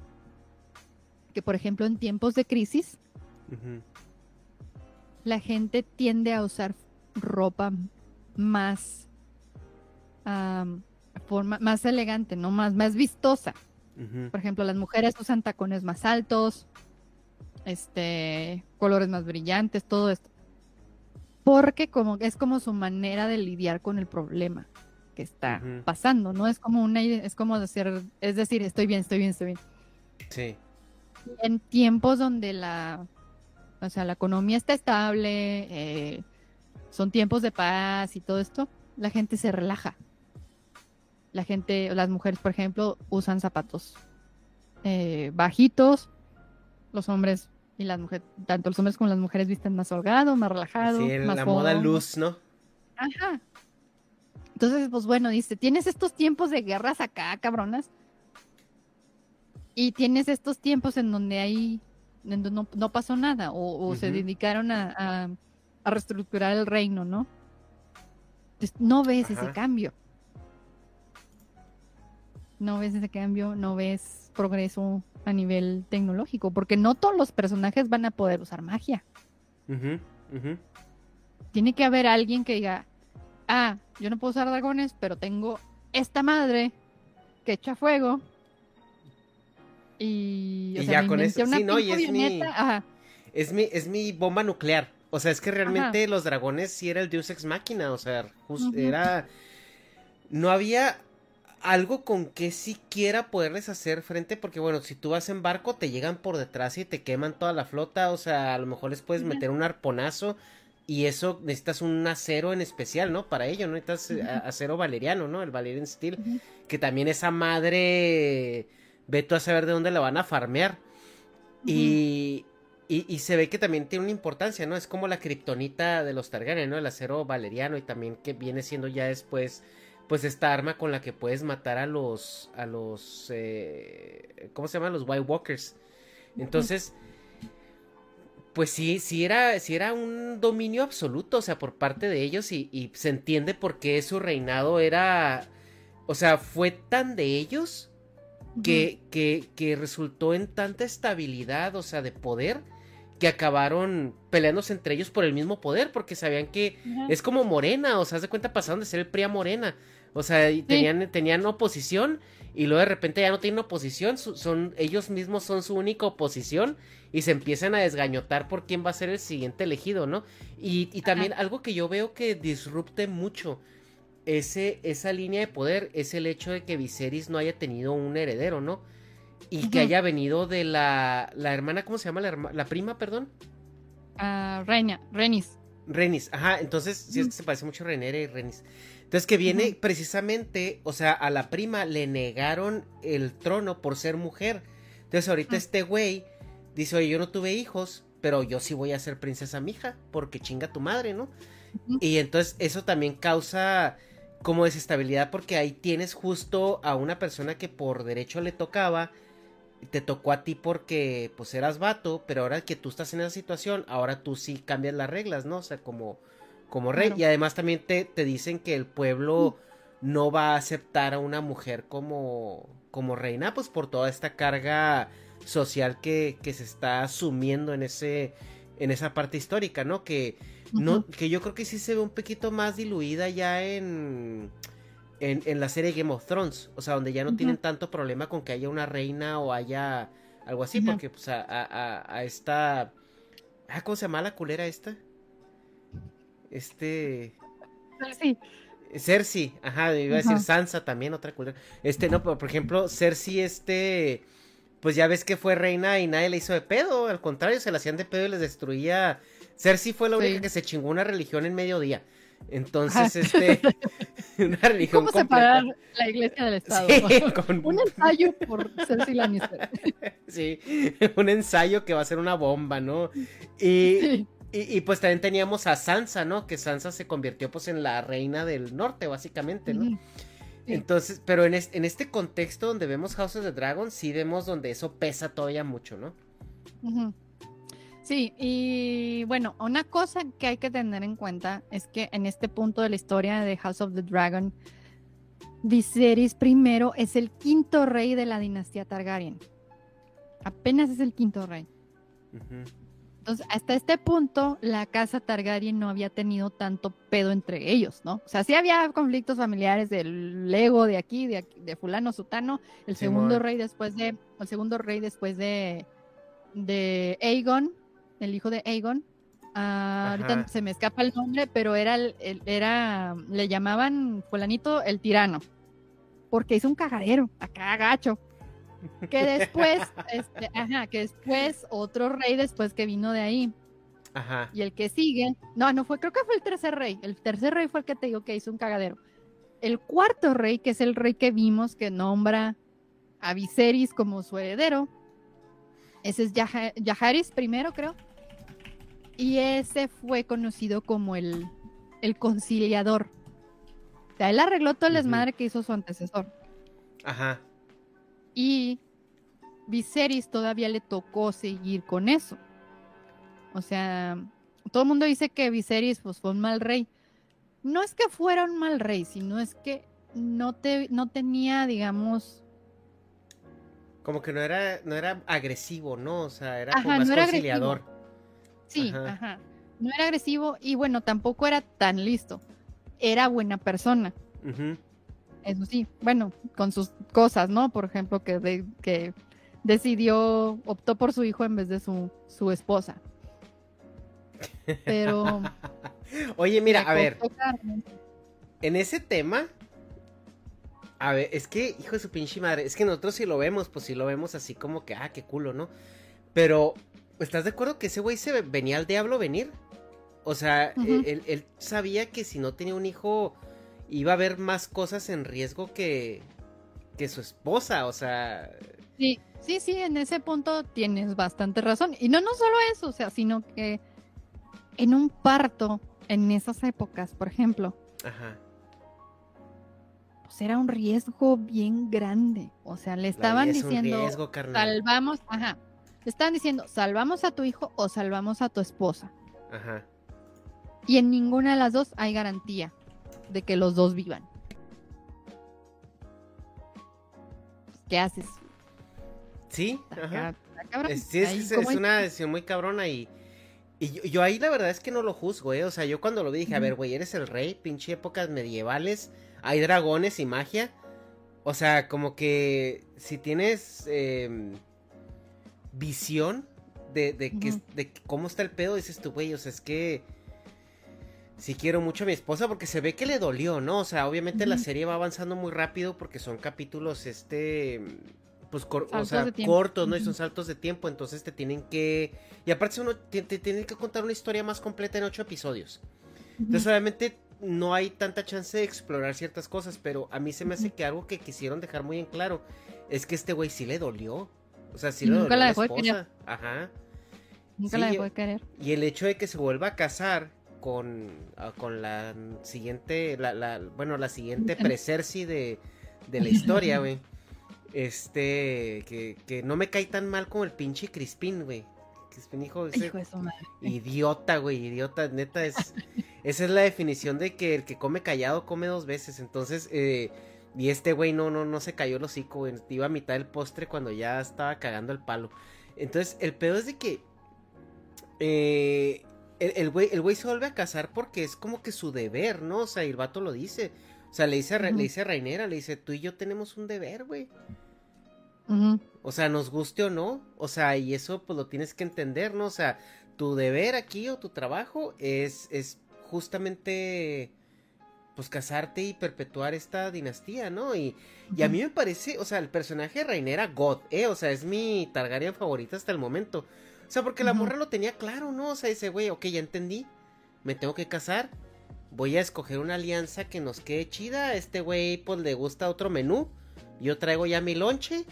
que, por ejemplo, en tiempos de crisis, la gente tiende a usar ropa más, forma, más elegante, ¿no? Más, más vistosa. Por ejemplo, las mujeres usan tacones más altos, este, colores más brillantes, todo esto. Porque como es como su manera de lidiar con el problema que está pasando, ¿no? Es como una es como decir, es decir, estoy bien, estoy bien, estoy bien. Sí. En tiempos donde la o sea, la economía está estable, eh, son tiempos de paz y todo esto, la gente se relaja. La gente, las mujeres, por ejemplo, usan zapatos eh, bajitos, los hombres y las mujeres, tanto los hombres como las mujeres visten más holgado, más relajado. Sí, más la moda luz, ¿no? Ajá. Entonces, pues bueno, dice, tienes estos tiempos de guerras acá, cabronas. Y tienes estos tiempos en donde en donde no, pasó nada, o, se dedicaron a, a reestructurar el reino, ¿no? Entonces, no ves ese cambio. No ves ese cambio, no ves progreso a nivel tecnológico, porque no todos los personajes van a poder usar magia. Tiene que haber alguien que diga, ah, yo no puedo usar dragones, pero tengo esta madre que echa fuego. Y, ya con eso, sí, no, y es mi, es mi, es mi bomba nuclear. O sea, es que realmente los dragones sí era el Deus Ex Máquina, o sea, era... No había algo con que siquiera poderles hacer frente, porque bueno, si tú vas en barco, te llegan por detrás y te queman toda la flota, o sea, a lo mejor les puedes meter un arponazo y eso necesitas un acero en especial, ¿no? Para ello, ¿no? Necesitas eh, acero valeriano, ¿no? El Valerian Steel, que también esa madre, ve tú a saber de dónde la van a farmear. y, y, se ve que también tiene una importancia, ¿no? Es como la kriptonita de los Targaryen, ¿no? El acero valeriano y también que viene siendo ya después pues esta arma con la que puedes matar a los a los eh, cómo se llaman los White Walkers. Entonces pues sí sí era sí era un dominio absoluto o sea por parte de ellos y, se entiende por qué su reinado era o sea fue tan de ellos que, que, que resultó en tanta estabilidad o sea de poder que acabaron peleándose entre ellos por el mismo poder, porque sabían que es como Morena, o sea, de cuenta pasaron de ser el PRI Morena. O sea, tenían, tenían oposición y luego de repente ya no tienen oposición, son, ellos mismos son su única oposición y se empiezan a desgañotar por quién va a ser el siguiente elegido, ¿no? Y, también algo que yo veo que disrupte mucho ese, esa línea de poder es el hecho de que Viserys no haya tenido un heredero, ¿no? Y que haya venido de la, la hermana, ¿cómo se llama? La, la prima, perdón. Uh, Reina, Renis. Renis, ajá, entonces sí es que se parece mucho a Renera y Renis. Entonces que viene precisamente, o sea, a la prima le negaron el trono por ser mujer. Entonces ahorita este güey dice, oye, yo no tuve hijos, pero yo sí voy a ser princesa mija, porque chinga tu madre, ¿no? Y entonces eso también causa como desestabilidad porque ahí tienes justo a una persona que por derecho le tocaba, te tocó a ti porque pues eras vato, pero ahora que tú estás en esa situación, ahora tú sí cambias las reglas, ¿no? O sea, como como rey. Y además también te, te, dicen que el pueblo no va a aceptar a una mujer como, como reina, pues por toda esta carga social que, que se está asumiendo en ese en esa parte histórica, ¿no? Que no que yo creo que sí se ve un poquito más diluida ya en en, en la serie Game of Thrones, o sea, donde ya no tienen tanto problema con que haya una reina o haya algo así, porque pues a, a, a, esta ah, ¿cómo se llama la culera esta? Este. Cersei. Cersei, ajá, iba a decir Sansa también, otra culera. Este, no, por ejemplo, Cersei, este. Pues ya ves que fue reina y nadie le hizo de pedo. Al contrario, se la hacían de pedo y les destruía. Cersei fue la única que se chingó una religión en mediodía. Entonces, este. una religión. ¿Cómo separar la iglesia del Estado? Un ensayo por Cersei Lannister. sí, un ensayo que va a ser una bomba, ¿no? Y. Y, pues también teníamos a Sansa, ¿no? Que Sansa se convirtió pues en la reina del norte, básicamente, ¿no? Entonces, pero en, este contexto donde vemos House of the Dragon, sí vemos donde eso pesa todavía mucho, ¿no? Sí, y bueno, una cosa que hay que tener en cuenta es que en este punto de la historia de House of the Dragon, Viserys primero es el quinto rey de la dinastía Targaryen. Apenas es el quinto rey. Entonces, hasta este punto, la casa Targaryen no había tenido tanto pedo entre ellos, ¿no? O sea, sí había conflictos familiares del Lego de aquí, de, de fulano sutano, el segundo rey después de, el segundo rey después de, de Aegon, el hijo de Aegon. Ah, ahorita se me escapa el nombre, pero era, el, era, le llamaban fulanito el tirano, porque hizo un cagadero, acá gacho. Que después, este, ajá, que después otro rey después que vino de ahí. Ajá. Y el que sigue, no, no fue, creo que fue el tercer rey. El tercer rey fue el que te digo que hizo un cagadero. El cuarto rey, que es el rey que vimos que nombra a Viserys como su heredero, ese es Yaharis primero, creo. Y ese fue conocido como el, el conciliador. O sea, él arregló todo el desmadre que hizo su antecesor. Ajá. Y Viserys todavía le tocó seguir con eso. O sea, todo el mundo dice que Viserys pues, fue un mal rey. No es que fuera un mal rey, sino es que no, te, no tenía, digamos... Como que no era, no era agresivo, ¿no? O sea, era como más conciliador. Sí, ajá. No era agresivo y bueno, tampoco era tan listo. Era buena persona. Eso sí, bueno, con sus cosas, ¿no? Por ejemplo, que, que decidió, optó por su hijo en vez de su, su esposa. Pero. Oye, mira, a ver. En ese tema. A ver, es que, hijo de su pinche madre, es que nosotros si lo vemos, pues si lo vemos así como que, ah, qué culo, ¿no? Pero, ¿estás de acuerdo que ese güey se venía al diablo venir? O sea, él, él, sabía que si no tenía un hijo, iba a haber más cosas en riesgo que, que su esposa, o sea. Sí, sí, sí, en ese punto tienes bastante razón. Y no, no solo eso, o sea, sino que en un parto, en esas épocas, por ejemplo, pues era un riesgo bien grande. O sea, le estaban diciendo, salvamos, ajá, le estaban diciendo, salvamos a tu hijo o salvamos a tu esposa. Ajá. Y en ninguna de las dos hay garantía de que los dos vivan. ¿Qué haces? Sí, ajá. sí, es, una decisión muy cabrona y y yo, ahí la verdad es que no lo juzgo, ¿eh? O sea, yo cuando lo vi dije, a ver, güey, eres el rey, pinche épocas medievales, hay dragones y magia. O sea, como que si tienes em, visión de, que, de cómo está el pedo, dices tú, güey, o sea, es que sí quiero mucho a mi esposa porque se ve que le dolió, ¿no? O sea, obviamente la serie va avanzando muy rápido porque son capítulos, este, pues, o sea, cortos, ¿no? Y son saltos de tiempo, entonces te tienen que... Y aparte uno te, tienen que contar una historia más completa en ocho episodios. Entonces, obviamente, no hay tanta chance de explorar ciertas cosas, pero a mí se me hace que algo que quisieron dejar muy en claro es que este güey sí le dolió. O sea, sí le dolió la, esposa. Ajá. Nunca la dejó de querer. Y el hecho de que se vuelva a casar con, ah, con la siguiente, la, la, bueno, la siguiente preserci de, de la historia, güey. Este, que, que no me cae tan mal como el pinche Crispin, güey. Crispin, hijo, ese, hijo de su madre. Idiota, güey, idiota, neta, es... esa es la definición de que el que come callado come dos veces. Entonces, eh, y este güey no, no, no se cayó el hocico, güey. Iba a mitad del postre cuando ya estaba cagando el palo. Entonces, el pedo es de que. Eh, el güey el se vuelve a casar porque es como que su deber, ¿no? O sea, el vato lo dice. O sea, le dice, le dice a Rainera, le dice, tú y yo tenemos un deber, güey. O sea, nos guste o no, o sea, y eso pues lo tienes que entender, ¿no? O sea, tu deber aquí o tu trabajo es, es justamente pues casarte y perpetuar esta dinastía, ¿no? Y, y, a mí me parece, o sea, el personaje de Reinera God, ¿eh? O sea, es mi Targaryen favorita hasta el momento. O sea, porque la morra lo tenía claro, ¿no? O sea, ese güey, ok, ya entendí, me tengo que casar, voy a escoger una alianza que nos quede chida, este güey pues le gusta otro menú, yo traigo ya mi lonche,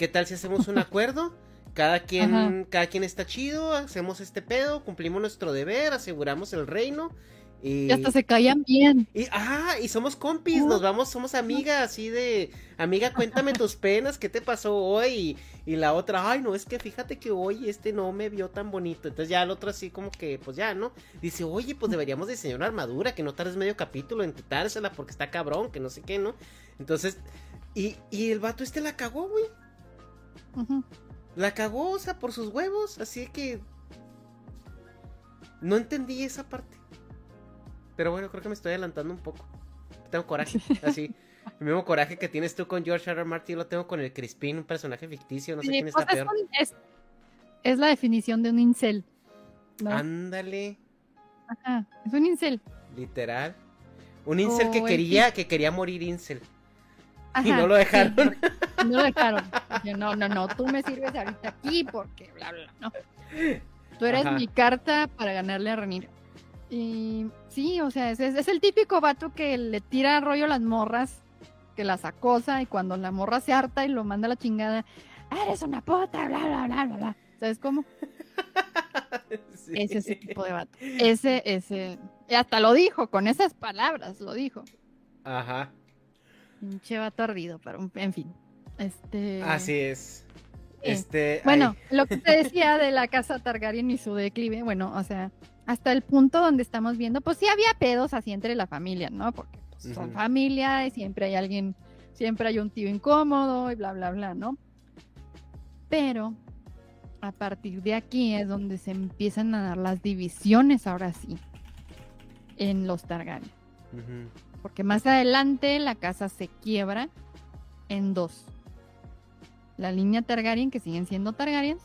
¿Qué tal si hacemos un acuerdo? Cada quien, cada quien está chido, hacemos este pedo, cumplimos nuestro deber, aseguramos el reino. Y, hasta se caían bien. Y, ah, y somos compis, nos vamos, somos amigas, así de, amiga, cuéntame tus penas, ¿qué te pasó hoy? Y, la otra, ay, no, es que fíjate que hoy este no me vio tan bonito. Entonces ya el otro así como que, pues ya, ¿no? Dice, oye, pues deberíamos diseñar una armadura, que no tardes medio capítulo en quitársela porque está cabrón, que no sé qué, ¿no? Entonces, y, y el vato este la cagó, güey. La cagó, o sea, por sus huevos, así que... No entendí esa parte. Pero bueno, creo que me estoy adelantando un poco. Tengo coraje, así. El mismo coraje que tienes tú con George R. R. Martin lo tengo con el Crispin, un personaje ficticio, no sé quién está peor. Es, la definición de un incel. Ándale. Ajá, es un incel. Literal. Un incel que quería, que quería morir incel y no lo dejaron. no lo dejaron. no, no, no, tú me sirves ahorita aquí porque bla, bla, no. Tú eres mi carta para ganarle a Renira. Y sí, o sea, es, es, el típico vato que le tira rollo a las morras, que las acosa y cuando la morra se harta y lo manda a la chingada, eres una puta, bla, bla, bla, bla, bla. ¿Sabes cómo? Ese es el tipo de vato. Ese, ese. Y hasta lo dijo, con esas palabras lo dijo. Ajá. Pinche vato ardido, pero en fin. Este. Así es. Este, bueno, lo que te decía de la casa Targaryen y su declive, bueno, o sea, hasta el punto donde estamos viendo, pues sí había pedos así entre la familia, ¿no? Porque pues, son familia y siempre hay alguien, siempre hay un tío incómodo y bla, bla, bla, ¿no? Pero a partir de aquí es donde se empiezan a dar las divisiones, ahora sí, en los Targaryen. Porque más adelante la casa se quiebra en dos. La línea Targaryen, que siguen siendo Targaryens,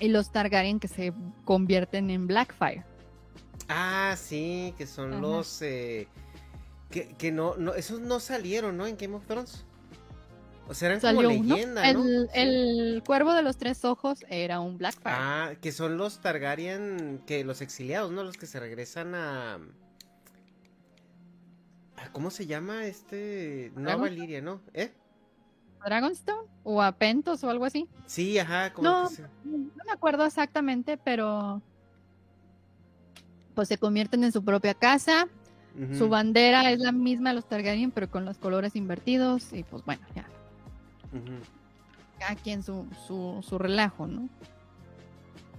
y los Targaryen que se convierten en Blackfire. Ah, sí, que son los... Eh, que, no, no, esos no salieron, ¿no? En Game of Thrones. O sea, eran como leyenda, ¿no? El, cuervo de los tres ojos era un Blackfire. Ah, que son los Targaryen, que los exiliados, ¿no? Los que se regresan a... ¿Cómo se llama este? No Valiria, ¿no? ¿Eh? Dragonstone o a Pentos o algo así. Sí, ajá, no, no me acuerdo exactamente, pero pues se convierten en su propia casa. Su bandera es la misma de los Targaryen, pero con los colores invertidos y pues bueno, ya. Aquí en su, su, su relajo, ¿no?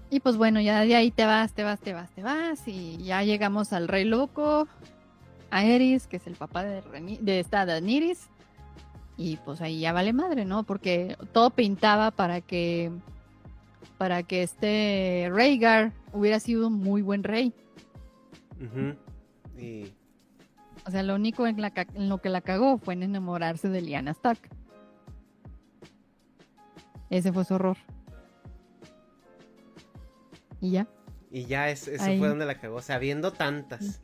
Y pues bueno, ya de ahí te vas, te vas, te vas, te vas y ya llegamos al Rey Loco, a Eris, que es el papá de, de esta Daniris y pues ahí ya vale madre, ¿no? Porque todo pintaba para que para que este Rhaegar hubiera sido un muy buen rey. O sea, lo único en, lo que la cagó fue en enamorarse de Lyanna Stark. Ese fue su horror. Y ya. Y ya, eso fue donde la cagó. O sea, habiendo tantas.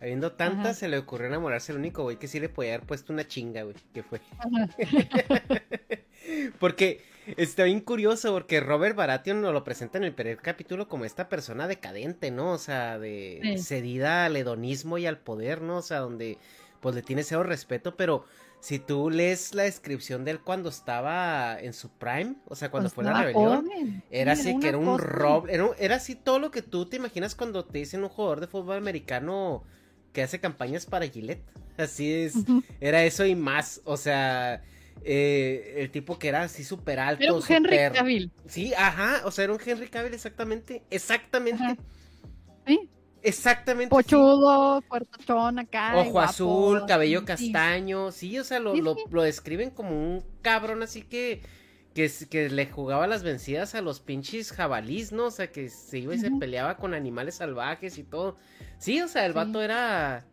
Habiendo tantas, se le ocurrió enamorarse el único güey que sí le podía haber puesto una chinga, güey. Que fue. porque está bien curioso, porque Robert Baratheon nos lo presenta en el primer capítulo como esta persona decadente, ¿no? O sea, de cedida al hedonismo y al poder, ¿no? O sea, donde pues le tiene cero respeto, pero si tú lees la descripción de él cuando estaba en su prime, o sea, cuando fue la rebelión, era así que era un rob, era, era, así todo lo que tú te imaginas cuando te dicen un jugador de fútbol americano que hace campañas para Gillette. Así es, era eso y más, o sea, eh, el tipo que era así súper alto. Era un Henry Cavill. Sí, ajá, o sea, era un Henry Cavill exactamente, exactamente. Sí. Exactamente. Pochudo, puertochón acá. Ojo azul, cabello castaño. Sí, o sea, lo, lo, lo, describen como un cabrón así que, que, que, le jugaba las vencidas a los pinches jabalís, ¿no? O sea, que se iba y se peleaba con animales salvajes y todo. Sí, o sea, el vato era.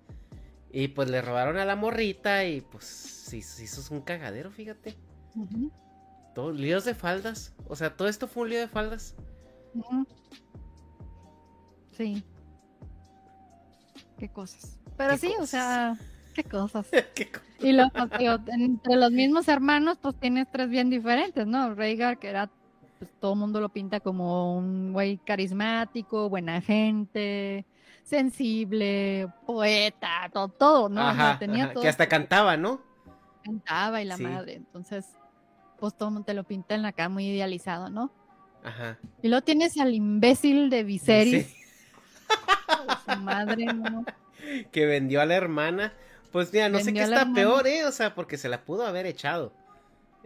Y pues le robaron a la morrita y pues sí, sí, eso es un cagadero, fíjate. Todo, líos de faldas. O sea, todo esto fue un lío de faldas. Sí. Qué cosas. Pero sí, o sea, qué cosas. Y lo, entre los mismos hermanos, pues tienes tres bien diferentes, ¿no? Rhaegar, que era, pues todo el mundo lo pinta como un güey carismático, buena gente, sensible, poeta, todo, todo ¿no? tenía Todo que hasta cantaba, ¿no? Cantaba y la madre. Entonces, pues todo te lo pinta en la cara muy idealizado, ¿no? Ajá. Y luego tienes al imbécil de Viserys. su madre, ¿no? Que vendió a la hermana. Pues mira, no sé qué está peor, ¿eh? O sea, porque se la pudo haber echado.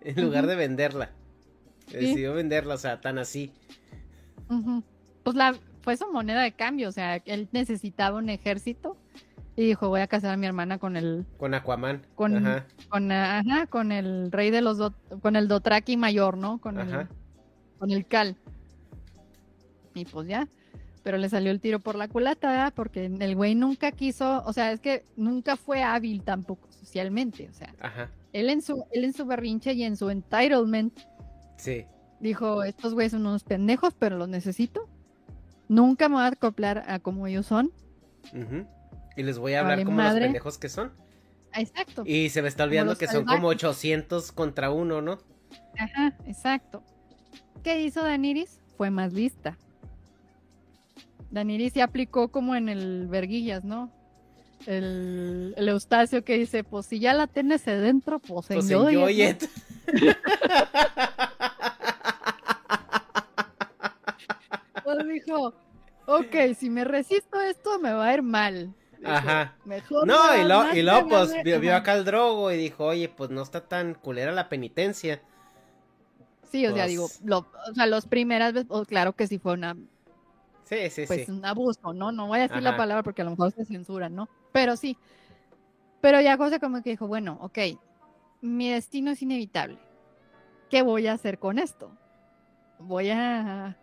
En lugar de venderla. Decidió venderla, o sea, tan así. Pues la, fue su moneda de cambio, o sea, él necesitaba un ejército y dijo, voy a casar a mi hermana con el... Con Aquaman. Con, ajá. Con, ajá, con el rey de los... con el Dotraki mayor, ¿no? Con el, con el Cal. Y pues ya, pero le salió el tiro por la culata, ¿verdad? Porque el güey nunca quiso, o sea, es que nunca fue hábil tampoco socialmente, o sea. Ajá. Él en su, él en su berrinche y en su entitlement. Sí. Dijo, estos güeyes son unos pendejos, pero los necesito. Nunca me voy a acoplar a como ellos son. Y les voy a hablar como los pendejos que son. Exacto. Y se me está olvidando que son como 800 contra uno, ¿no? Ajá, exacto. ¿Qué hizo Daniris? Fue más lista. Daniris se aplicó como en el Verguillas, ¿no? El, Eustacio que dice, pues si ya la tienes dentro, pues, pues en pues dijo, ok, si me resisto esto me va a ir mal. Ajá. Mejor no, y luego, y lo, pues vio, acá el drogo y dijo, oye, pues no está tan culera la penitencia. Sí, o sea, digo, Pues- lo, o sea, las primeras veces, oh, claro que sí fue una, Sí, sí, pues sí. un abuso, ¿no? No voy a decir la palabra porque a lo mejor se censura, ¿no? Pero sí. Pero ya José como que dijo, bueno, ok, mi destino es inevitable. ¿Qué voy a hacer con esto? Voy a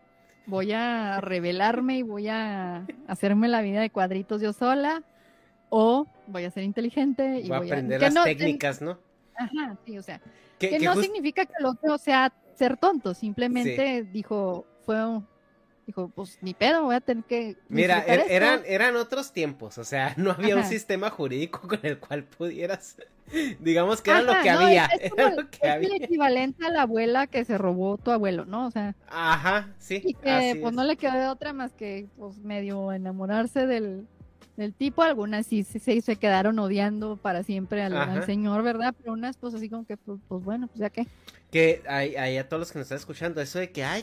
voy a rebelarme y voy a hacerme la vida de cuadritos yo sola o voy a ser inteligente y Voy a voy aprender que las no- técnicas, ¿no? Ajá, sí, o sea, Que, que que no significa que el otro sea ser tonto, simplemente dijo, fue un- dijo, pues ni pedo, voy a tener que Mira, er- eran, eran otros tiempos, o sea, no había un sistema jurídico con el cual pudieras, digamos que era lo que no, había, es como era el- lo que es el había. equivalente a la abuela que se robó tu abuelo, ¿no? O sea, Ajá, sí, y que así pues es. no le quedó de otra más que pues medio enamorarse del, del tipo, algunas sí se, se, se quedaron odiando para siempre al, señor, ¿verdad? Pero unas pues así como que pues, pues, bueno, pues ya que. Que ahí a todos los que nos están escuchando, eso de que, ay,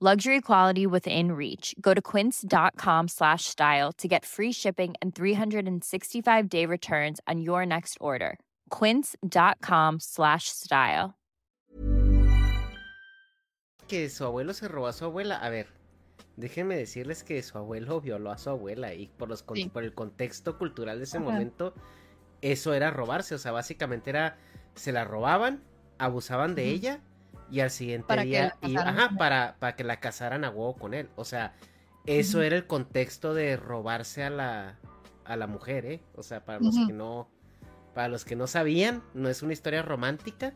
Luxury quality within reach. Go to quince.com slash style to get free shipping and 365 day returns on your next order. Quince.com slash style. que su abuelo se robó a su abuela. A ver, déjenme decirles que su abuelo violó a su abuela y por, los con- Sí. por el contexto cultural de ese Ajá. momento, eso era robarse. O sea, básicamente era, se la robaban, abusaban de ella y al siguiente Para día, ajá, para, para que la casaran a huevo con él. O sea, eso era el contexto de robarse a la, a la mujer, ¿eh? O sea, para los que no, para los que no sabían, no es una historia romántica.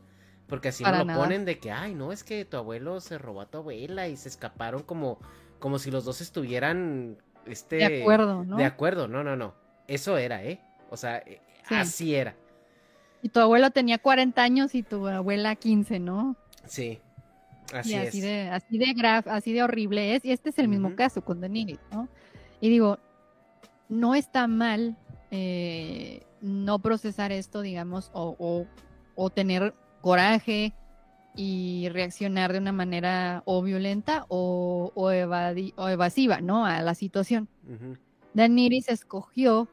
Porque así no lo nada. ponen de que, ay, no, es que tu abuelo se robó a tu abuela y se escaparon como, como si los dos estuvieran, este... De acuerdo, ¿no? De acuerdo, no, no, no. Eso era, ¿eh? O sea, eh, Sí. así era. Y tu abuelo tenía 40 años y tu abuela 15, ¿no? Sí. Así y es. así de, así de graf, así de horrible es. Y este es el mismo caso con Daenerys, ¿no? Y digo, no está mal eh, no procesar esto, digamos, o, o, o tener coraje y reaccionar de una manera o violenta o, o, evadi- o evasiva, ¿no? A la situación. Ujú. Daenerys escogió,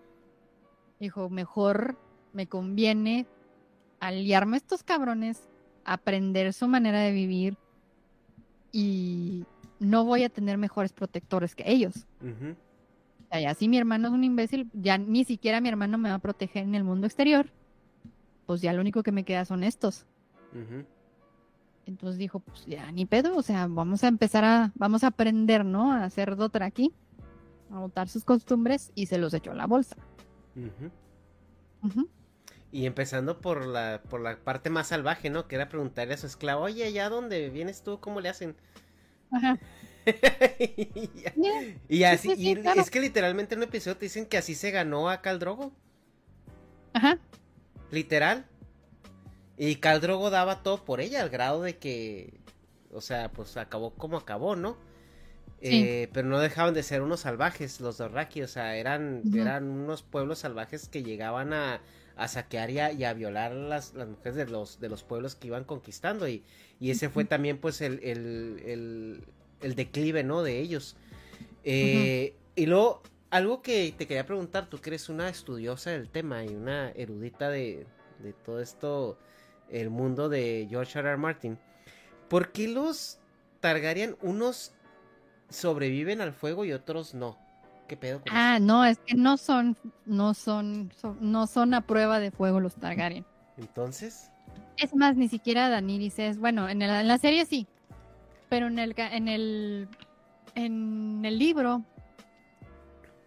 dijo, mejor me conviene aliarme a estos cabrones, aprender su manera de vivir y no voy a tener mejores protectores que ellos. O sea, ya si mi hermano es un imbécil, ya ni siquiera mi hermano me va a proteger en el mundo exterior, pues ya lo único que me queda son estos. Entonces dijo, pues ya ni pedo, o sea, vamos a empezar a, vamos a aprender, ¿no? A hacer Dothraki, a botar sus costumbres y se los echó a la bolsa. Ujú. Y empezando por la, por la parte más salvaje, ¿no? Que era preguntarle a su esclavo, oye, ¿allá dónde vienes tú? ¿Cómo le hacen? Ajá. y, ya- Yeah. y así, sí, sí, y claro. es que literalmente en un episodio te dicen que así se ganó a Caldrogo. Ajá. Literal. Y Caldrogo daba todo por ella, al grado de que, o sea, pues acabó como acabó, ¿no? Sí. Eh, pero no dejaban de ser unos salvajes, los Dorraki, o sea, eran, eran unos pueblos salvajes que llegaban a, a saquear y a, y a violar las, las mujeres de los, de los pueblos que iban conquistando. Y, y ese fue también, pues, el, el, el, el declive, ¿no? De ellos. Eh, y luego, algo que te quería preguntar, tú que eres una estudiosa del tema y una erudita de, de todo esto, el mundo de George R. R. Martin, ¿por qué los Targaryen, unos sobreviven al fuego y otros no? ¿Qué pedo? ah, no, es que no son, no son, no son a prueba de fuego los Targaryen. Entonces. Es más, ni siquiera Daniris es, bueno, en, en la serie sí, pero en el, en el, en el libro,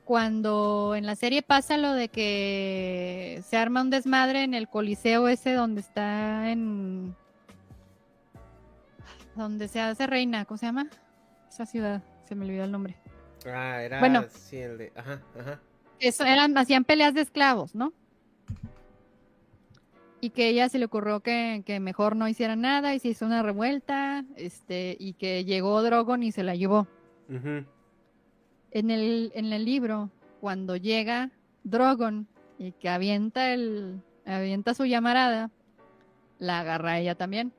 cuando en la serie pasa lo de que se arma un desmadre en el coliseo ese donde está en, donde se hace reina, ¿cómo se llama? Esa ciudad, se me olvidó el nombre. Ah, era bueno, sí, el de, ajá, ajá. Eso eran, hacían peleas de esclavos, ¿no? y que ella se le ocurrió que, mejor no hiciera nada y se hizo una revuelta, este, y que llegó Drogon y se la llevó. en, el, en el libro, cuando llega Drogon y que avienta el avienta su llamarada, la agarra ella también.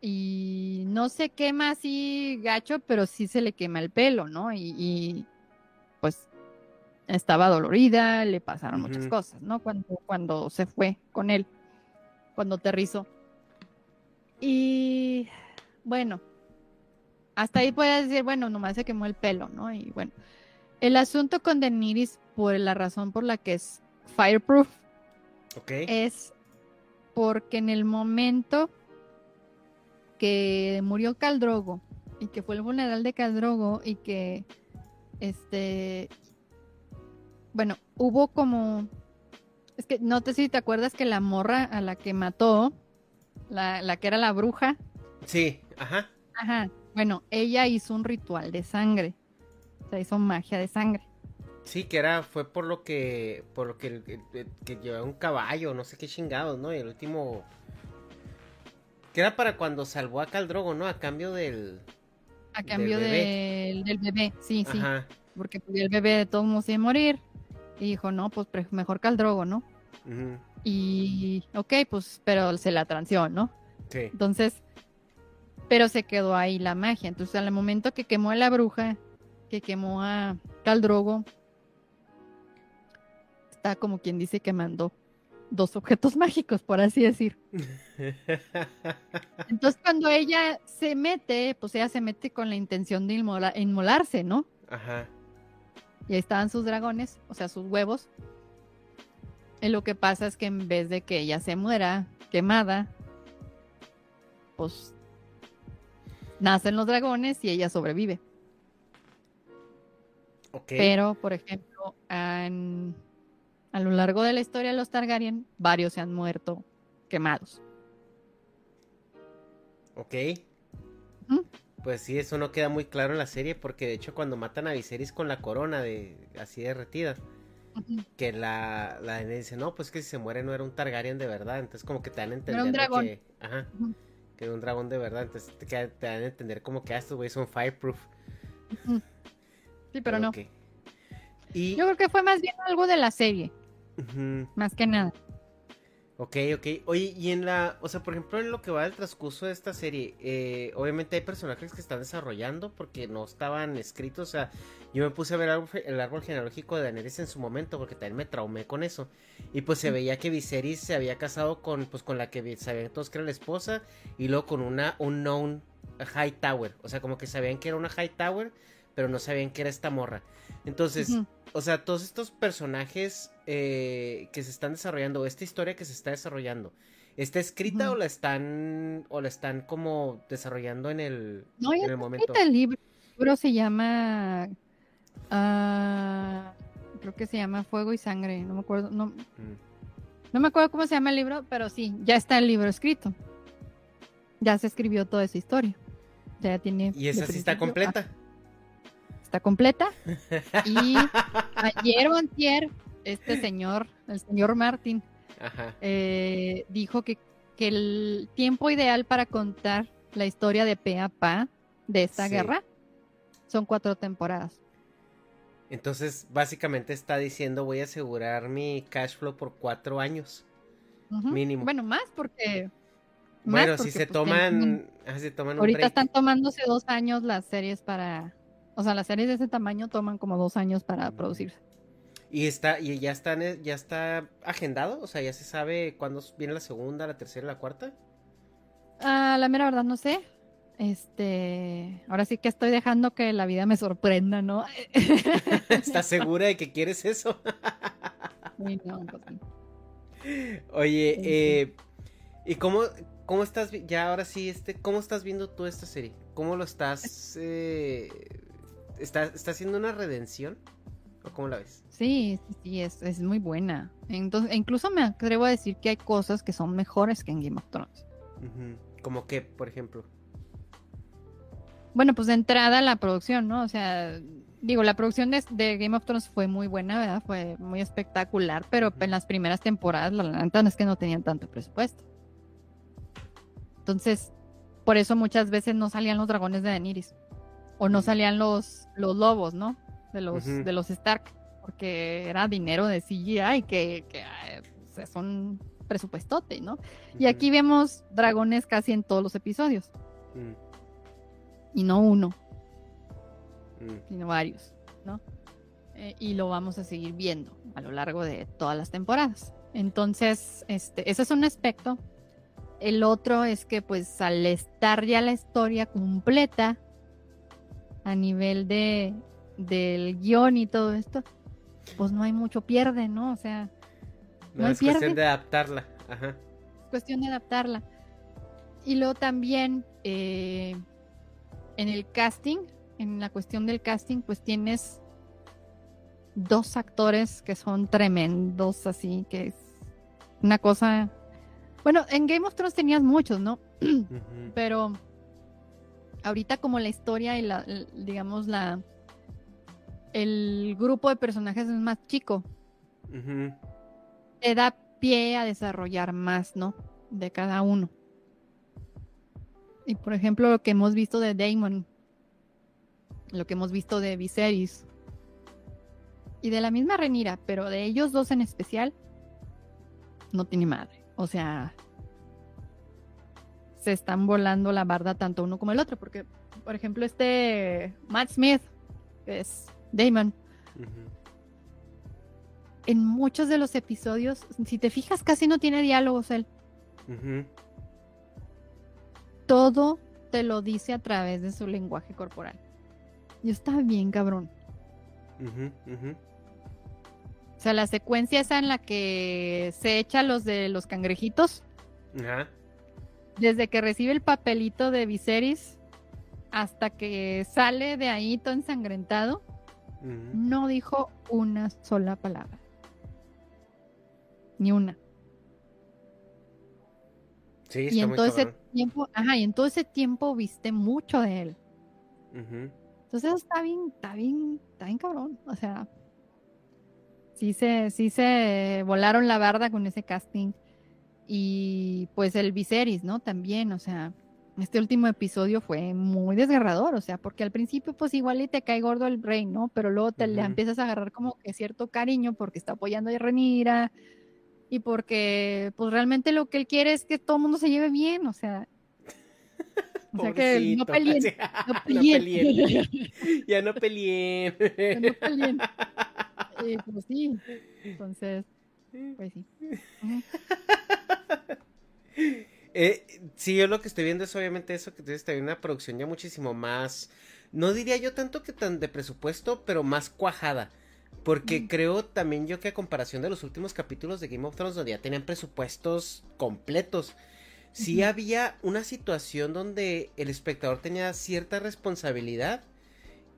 Y no se quema así gacho, pero sí se le quema el pelo, ¿no? Y, pues estaba dolorida, le pasaron muchas cosas, ¿no? Cuando, cuando se fue con él cuando aterrizó. Y bueno, hasta ahí puedes decir, bueno, nomás se quemó el pelo, ¿no? Y bueno, el asunto con Daenerys, por la razón por la que es fireproof, es porque en el momento que murió Caldrogo y que fue el funeral de Caldrogo y que este bueno, hubo como es que no sé si te acuerdas que la morra a la que mató, la, que era la bruja. Sí, ajá. Ajá. Bueno, ella hizo un ritual de sangre. O sea, hizo magia de sangre. Sí, que era, fue por lo que, por lo que, que, llevaba un caballo, no sé qué chingados, ¿no? Y el último, que era para cuando salvó a Caldrogo, ¿no? A cambio del, a cambio del bebé, del, bebé. sí, sí. Porque el bebé de todos modos iba a morir. Y dijo, no, pues mejor que al drogo, ¿no? Y, ok, pues, pero se la transió, ¿no? Sí. Entonces, pero se quedó ahí la magia. Entonces, al momento que quemó a la bruja, que quemó a Caldrogo, está como quien dice que mandó dos objetos mágicos, por así decir. Entonces, cuando ella se mete, pues ella se mete con la intención de inmolarse, ¿no? Ajá. Y ahí estaban sus dragones, o sea, sus huevos. Y lo que pasa es que en vez de que ella se muera quemada, pues nacen los dragones y ella sobrevive. Pero, por ejemplo, a lo largo de la historia de los Targaryen, varios se han muerto quemados. Ok. Pues sí, eso no queda muy claro en la serie porque de hecho cuando matan a Viserys con la corona de así derretida, que la, la dice, no, pues que si se muere no era un Targaryen de verdad, entonces como que te dan a entender que, ajá, que era un dragón de verdad, entonces te, dan a entender como que ah, estos güeyes son fireproof. Sí, pero no. Y... Yo creo que fue más bien algo de la serie, más que nada. Ok, ok. Oye, y en la, o sea, por ejemplo, en lo que va del transcurso de esta serie, eh, obviamente hay personajes que están desarrollando porque no estaban escritos. O sea, yo me puse a ver el árbol genealógico de Daenerys en su momento porque también me traumé con eso. Y pues se veía que Viserys se había casado con, pues, con la que sabían todos que era la esposa y luego con una unknown High Tower. O sea, como que sabían que era una High Tower, pero no sabían que era esta morra. Entonces, o sea, todos estos personajes eh, que se están desarrollando, esta historia que se está desarrollando, ¿está escrita o la están o la están como desarrollando en el, no, en el momento? El libro, se llama uh, creo que se llama Fuego y Sangre, no me acuerdo, no, mm. no me acuerdo cómo se llama el libro, pero sí, ya está el libro escrito. Ya se escribió toda esa historia. Ya tiene. ¿Y esa sí está completa? está completa. Y ayer o antier, este señor, el señor Martín, eh, dijo que, que, el tiempo ideal para contar la historia de pe a pa de esta guerra son cuatro temporadas. Entonces, básicamente está diciendo voy a asegurar mi cash flow por cuatro años. Mínimo. Bueno, más porque Bueno, si se, pues, toman, ah, se toman, Ahorita están tomándose dos años las series para, o sea, las series de ese tamaño toman como dos años para producirse. Y está, y ya están, ya está agendado, o sea, ya se sabe cuándo viene la segunda, la tercera, la cuarta. Ah, la mera verdad no sé. Este, ahora sí que estoy dejando que la vida me sorprenda, ¿no? ¿Estás segura de que quieres eso? Pues Oye, eh, ¿y cómo, cómo estás, ya ahora sí, este, cómo estás viendo tú esta serie? ¿Cómo lo estás, eh, está, está haciendo una redención? ¿O cómo la ves? Sí, sí, es, es muy buena. Entonces, incluso me atrevo a decir que hay cosas que son mejores que en Game of Thrones. ¿Como qué, por ejemplo? Bueno, pues de entrada la producción, ¿no? O sea, digo, la producción de, Game of Thrones fue muy buena, ¿verdad? Fue muy espectacular, pero en las primeras temporadas, la verdad es que no tenían tanto presupuesto. Entonces, por eso muchas veces no salían los dragones de Daenerys. O no salían los, los lobos, ¿no? De los, de los Stark. Porque era dinero de CGI que, que o son presupuestote, ¿no? Y aquí vemos dragones casi en todos los episodios. Mm y no uno, mm. sino varios, ¿no? Eh, y lo vamos a seguir viendo a lo largo de todas las temporadas. Entonces, este, ese es un aspecto. El otro es que, pues, al estar ya la historia completa a nivel de del guion y todo esto, pues no hay mucho pierde, ¿no? O sea, no, es cuestión de adaptarla. Ajá. Es cuestión de adaptarla. Y luego también eh, en el casting, en la cuestión del casting, pues tienes dos actores que son tremendos, así que es una cosa. Bueno, en Game of Thrones tenías muchos, ¿no? Pero ahorita como la historia y la, digamos, la el grupo de personajes es más chico, te da pie a desarrollar más, ¿no? De cada uno. Y por ejemplo, lo que hemos visto de Damon, lo que hemos visto de Viserys y de la misma Renira, pero de ellos dos en especial, no tiene madre. O sea, se están volando la barda tanto uno como el otro, porque, por ejemplo, este Matt Smith, que es Damon, en muchos de los episodios, si te fijas, casi no tiene diálogos él todo te lo dice a través de su lenguaje corporal. Y está bien, cabrón. O sea, la secuencia esa en la que se echa los de los cangrejitos. Ajá. Desde que recibe el papelito de Viserys hasta que sale de ahí todo ensangrentado, no dijo una sola palabra. Ni una y en todo ese tiempo, ajá, y en todo ese tiempo viste mucho de él. Entonces está bien, está bien, está bien cabrón. O sea, sí se, sí se volaron la barda con ese casting. Y pues el Viserys, ¿no? También, o sea, este último episodio fue muy desgarrador, o sea, porque al principio pues igual y te cae gordo el rey, ¿no? Pero luego te le empiezas a agarrar como que cierto cariño porque está apoyando a Renira, y porque pues realmente lo que él quiere es que todo el mundo se lleve bien, o sea, o sea que no peleen, no peleen. ya no peleen. ya no peleen. Eh, pues sí, entonces, pues sí. Eh, sí, yo lo que estoy viendo es obviamente eso, que está en una producción ya muchísimo más, no diría yo tanto que tan de presupuesto, pero más cuajada. Porque creo también yo que a comparación de los últimos capítulos de Game of Thrones, donde ya tenían presupuestos completos, sí había una situación donde el espectador tenía cierta responsabilidad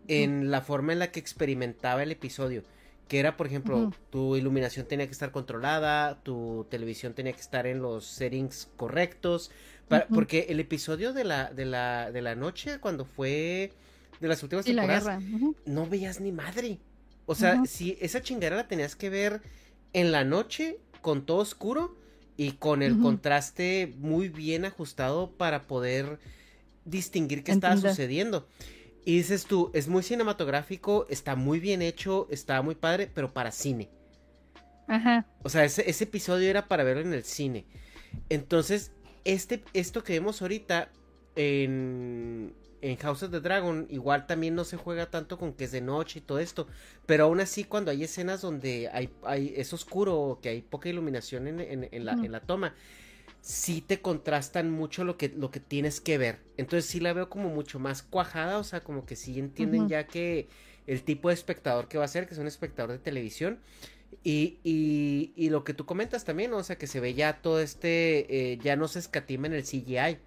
en la forma en la que experimentaba el episodio. Que era, por ejemplo, tu iluminación tenía que estar controlada, tu televisión tenía que estar en los settings correctos. Porque el episodio de la, de la, de la noche, cuando fue de las últimas temporadas, no veías ni madre. O sea, si esa chingadera la tenías que ver en la noche con todo oscuro y con el contraste muy bien ajustado para poder distinguir qué estaba sucediendo. Y dices tú, es muy cinematográfico, está muy bien hecho, está muy padre, pero para cine. Ajá. O sea, ese, ese episodio era para verlo en el cine. Entonces, este, esto que vemos ahorita en, en House of the Dragon, igual también no se juega tanto con que es de noche y todo esto. Pero aún así, cuando hay escenas donde hay, hay es oscuro, que hay poca iluminación en, en, la, en la toma, sí te contrastan mucho lo que, lo que tienes que ver. Entonces sí la veo como mucho más cuajada, o sea, como que sí entienden ya que el tipo de espectador que va a ser, que es un espectador de televisión. Y, y, y lo que tú comentas también, o sea, que se ve ya todo este, eh, ya no se escatima en el CGI.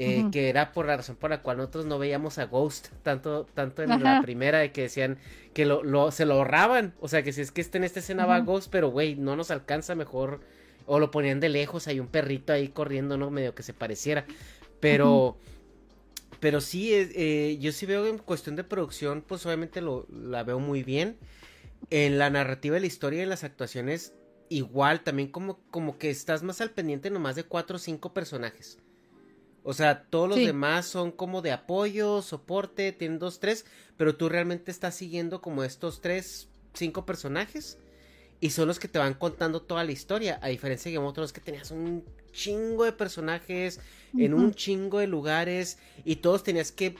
Eh, que era por la razón por la cual nosotros no veíamos a Ghost tanto, tanto en la primera, de que decían que lo, lo, se lo ahorraban. O sea, que si es que está en esta escena va Ghost, pero güey, no nos alcanza mejor o lo ponían de lejos, hay un perrito ahí corriendo, ¿no? Medio que se pareciera. Pero... Pero sí, eh, eh, yo sí veo en cuestión de producción, pues obviamente lo, la veo muy bien. En la narrativa de la historia y en las actuaciones, igual, también como, como que estás más al pendiente nomás de cuatro o cinco personajes. O sea, todos los demás son como de apoyo, soporte, tienen dos, tres, pero tú realmente estás siguiendo como estos tres, cinco personajes y son los que te van contando toda la historia. A diferencia de Game of Thrones que tenías un chingo de personajes en un chingo de lugares y todos tenías que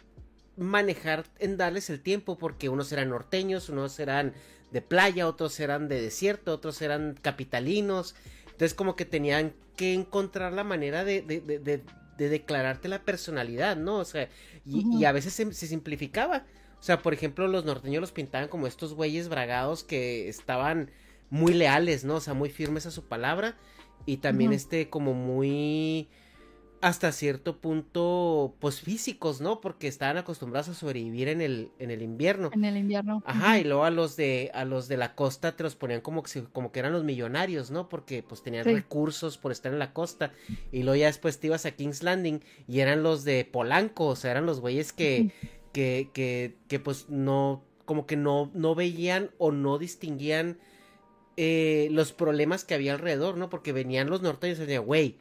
manejar en darles el tiempo porque unos eran norteños, unos eran de playa, otros eran de desierto, otros eran capitalinos. Entonces como que tenían que encontrar la manera de, de, de, de declararte la personalidad, ¿no? O sea, y, a veces se, se, simplificaba. O sea, por ejemplo, los norteños los pintaban como estos güeyes bragados que estaban muy leales, ¿no? O sea, muy firmes a su palabra y también este como muy hasta cierto punto pues físicos, ¿no? Porque estaban acostumbrados a sobrevivir en el en el invierno. En el invierno. Ajá, y luego a los de a los de la costa te los ponían como que como que eran los millonarios, ¿no? Porque pues tenían recursos por estar en la costa y luego ya después te ibas a King's Landing y eran los de Polanco, o sea, eran los güeyes que que que que pues no como que no no veían o no distinguían eh, los problemas que había alrededor, ¿no? Porque venían los norteños y decían, güey,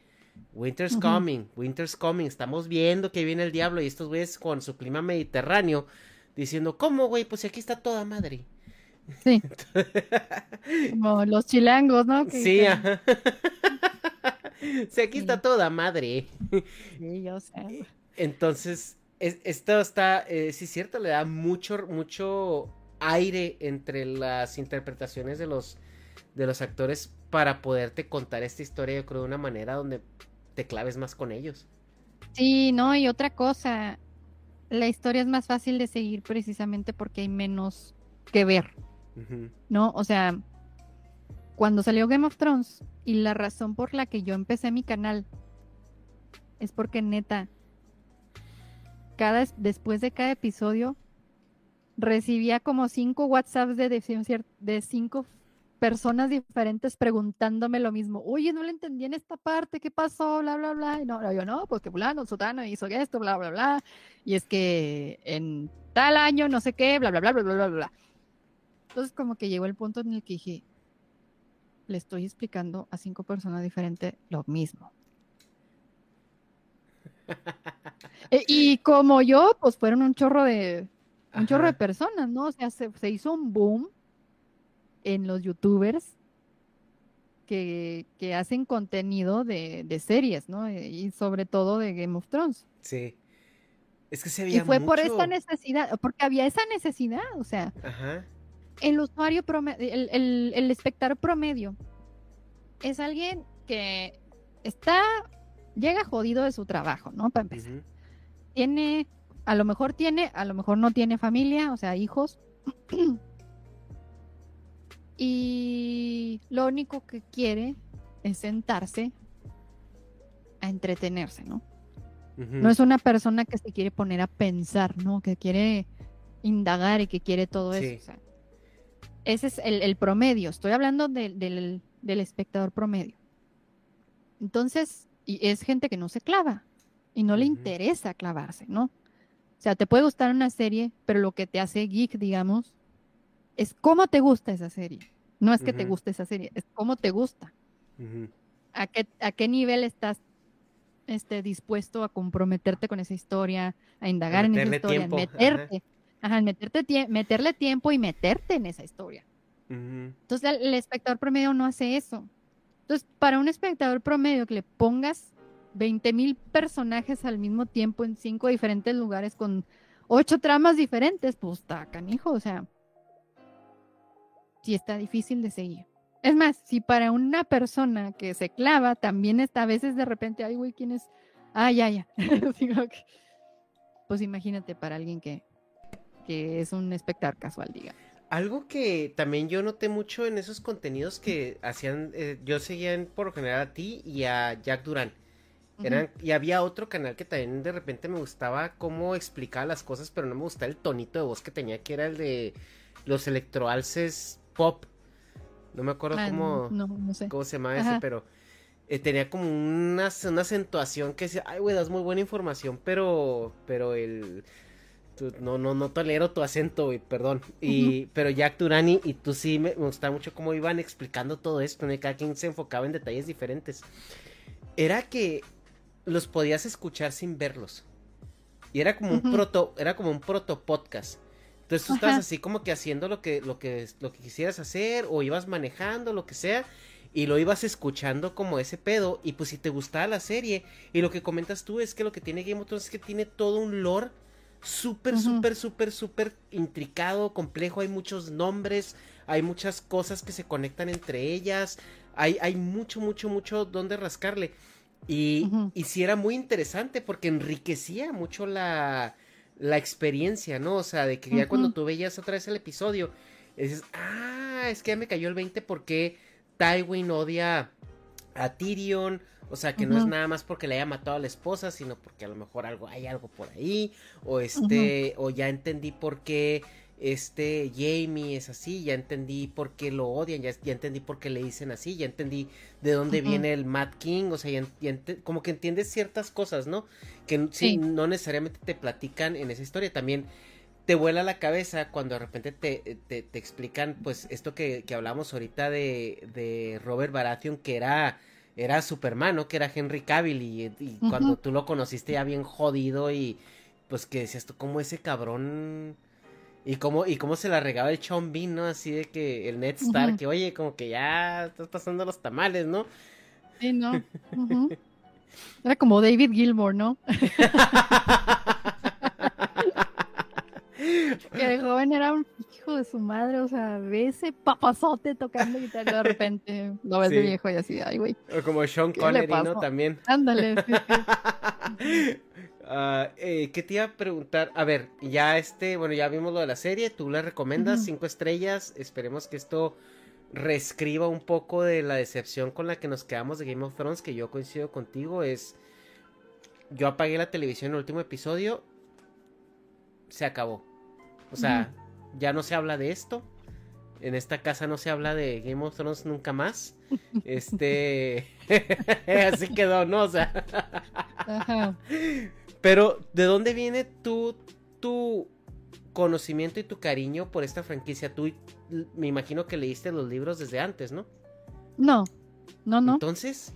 winter's coming, winter's coming, estamos viendo que viene el diablo y estos güeyes con su clima mediterráneo diciendo, ¿cómo, güey? Pues aquí está toda madre. Sí. Como los chilangos, ¿no? sí, ajá. sí, aquí está toda madre. Sí, yo sé. Entonces, esto está, eh, sí es cierto, le da mucho, mucho aire entre las interpretaciones de los de los actores para poderte contar esta historia, yo creo, de una manera donde te claves más con ellos. Sí, no, y otra cosa, la historia es más fácil de seguir precisamente porque hay menos que ver, ¿no? O sea, cuando salió Game of Thrones y la razón por la que yo empecé mi canal es porque neta, cada, después de cada episodio recibía como cinco WhatsApps de, de, de cinco personas diferentes preguntándome lo mismo. Oye, no le entendí en esta parte, ¿qué pasó? Bla, bla, bla. Y no, yo no, pues que fulano, sotano hizo esto, bla, bla, bla. Y es que en tal año, no sé qué, bla, bla, bla, bla, bla, bla, bla. Entonces como que llegó el punto en el que dije, le estoy explicando a cinco personas diferentes lo mismo. E, y como yo, pues fueron un chorro de, un chorro de personas, ¿no? O sea, se, se hizo un boom en los youtubers que, hacen contenido de, series, ¿no? Y sobre todo de Game of Thrones. Sí. Es que se veía Y fue por esta necesidad, porque había esa necesidad, o sea, el usuario promedio, el, el, espectador promedio es alguien que está, llega jodido de su trabajo, ¿no? Para empezar. Tiene, a lo mejor tiene, a lo mejor no tiene familia, o sea, hijos. Y lo único que quiere es sentarse a entretenerse, ¿no? No es una persona que se quiere poner a pensar, ¿no? Que quiere indagar y que quiere todo eso. ese es el, promedio. Estoy hablando del, espectador promedio. Entonces, y es gente que no se clava y no le interesa clavarse, ¿no? O sea, te puede gustar una serie, pero lo que te hace geek, digamos, es cómo te gusta esa serie. No es que te guste esa serie, es cómo te gusta. ¿A, qué, ¿A qué nivel estás este, dispuesto a comprometerte con esa historia, a indagar en esa historia, meterte, ajá. meterte meterle tiempo y meterte en esa historia. Entonces el, espectador promedio no hace eso. Entonces, para un espectador promedio que le pongas 20 mil personajes al mismo tiempo en cinco diferentes lugares con ocho tramas diferentes, pues está canijo, o sea, sí está difícil de seguir. Es más, si para una persona que se clava también está a veces de repente, ay, güey, ¿quién es? Ah, ya, ya. pues imagínate para alguien que, que es un espectador casual, diga. Algo que también yo noté mucho en esos contenidos que hacían, eh, yo seguía por lo general a ti y a Jack Durán. Eran, Y había otro canal que también de repente me gustaba cómo explicaba las cosas, pero no me gustaba el tonito de voz que tenía, que era el de los electroalces pop. No me acuerdo ah, cómo, cómo se llama ese, pero eh, tenía como una, una acentuación que decía, ay, güey, das muy buena información, pero, pero el no, no, no tolero tu acento, güey, perdón. Y, Pero Jack Turani y tú sí me, gustaba mucho cómo iban explicando todo esto, ¿no? cada quien se enfocaba en detalles diferentes. Era que los podías escuchar sin verlos. Y era como un proto, era como un proto podcast. Entonces tú estás así como que haciendo lo que, lo que, lo que quisieras hacer, o ibas manejando, lo que sea, y lo ibas escuchando como ese pedo. Y pues si te gustaba la serie, y lo que comentas tú es que lo que tiene Game of Thrones es que tiene todo un lore súper, súper, súper, súper intricado, complejo. Hay muchos nombres, hay muchas cosas que se conectan entre ellas. Hay, hay mucho, mucho, mucho donde rascarle. Y, y sí era muy interesante porque enriquecía mucho la, la experiencia, ¿no? O sea, de que ya cuando tú veías otra vez el episodio, dices, ah, es que ya me cayó el 20 porque Tywin odia a Tyrion o sea, que no es nada más porque le haya matado a la esposa, sino porque a lo mejor algo hay algo por ahí. O este o ya entendí por qué este Jamie es así, ya entendí por qué lo odian, ya, ya entendí por qué le dicen así, ya entendí de dónde viene el Mad King, o sea, ya, como que entiendes ciertas cosas, ¿no? Que sí. no necesariamente te platican en esa historia, también te vuela la cabeza cuando de repente te, te, te explican, pues, esto que, que hablamos ahorita de, de Robert Baratheon, que era era Superman, ¿no? Que era Henry Cavill y, cuando tú lo conociste ya bien jodido y pues que decías tú, ¿cómo ese cabrón... Y cómo, y cómo se la regaba el Sean Bean, ¿no? Así de que el Ned Stark, que oye, como que ya estás pasando los tamales, ¿no? Sí, no. Era como David Gilmore, ¿no? que de joven era un hijo de su madre, o sea, ve ese papazote tocando guitarra de repente lo ves de viejo y así, ay, güey. O como Sean Connery, ¿no? También. Ándale. Eh, ¿Qué te iba a preguntar? A ver, ya este, bueno, ya vimos lo de la serie, tú le recomiendas cinco estrellas, esperemos que esto reescriba un poco de la decepción con la que nos quedamos de Game of Thrones, que yo coincido contigo, es... Yo apagué la televisión en el último episodio, se acabó. O sea, ya no se habla de esto. En esta casa no se habla de Game of Thrones nunca más. Este. Así quedó, ¿no? O sea. Pero, ¿de dónde viene tu, tu conocimiento y tu cariño por esta franquicia? Tú me imagino que leíste los libros desde antes, ¿no? No, no, no. Entonces.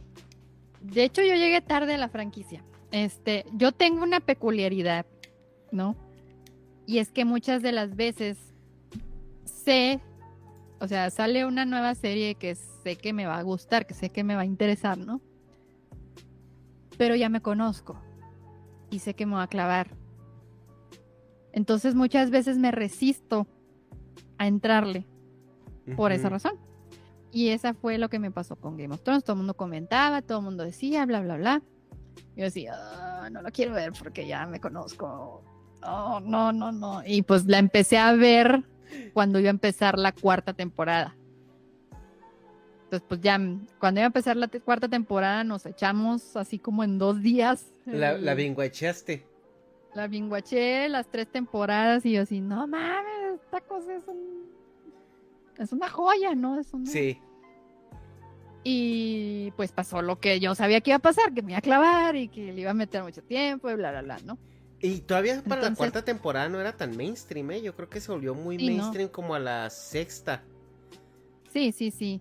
De hecho, yo llegué tarde a la franquicia. Este, yo tengo una peculiaridad, ¿no? Y es que muchas de las veces sé, o sea, sale una nueva serie que sé que me va a gustar, que sé que me va a interesar, ¿no? Pero ya me conozco y sé que me va a clavar. Entonces muchas veces me resisto a entrarle por esa razón. Y esa fue lo que me pasó con Game of Thrones. Todo el mundo comentaba, todo el mundo decía, bla, bla, bla. Yo decía, ah, no lo quiero ver porque ya me conozco oh, no, no, no. Y pues la empecé a ver cuando iba a empezar la cuarta temporada. Entonces, pues ya, cuando iba a empezar la cuarta temporada, nos echamos así como en dos días. La, la binguacheaste. La binguaché las tres temporadas y yo así, no mames, esta cosa es un... Es una joya, ¿no? Es Sí. Y pues pasó lo que yo sabía que iba a pasar, que me iba a clavar y que le iba a meter mucho tiempo y bla, bla, bla, ¿no? Y todavía para la cuarta temporada no era tan mainstream, ¿eh? Yo creo que se volvió muy mainstream como a la sexta. Sí, sí, sí.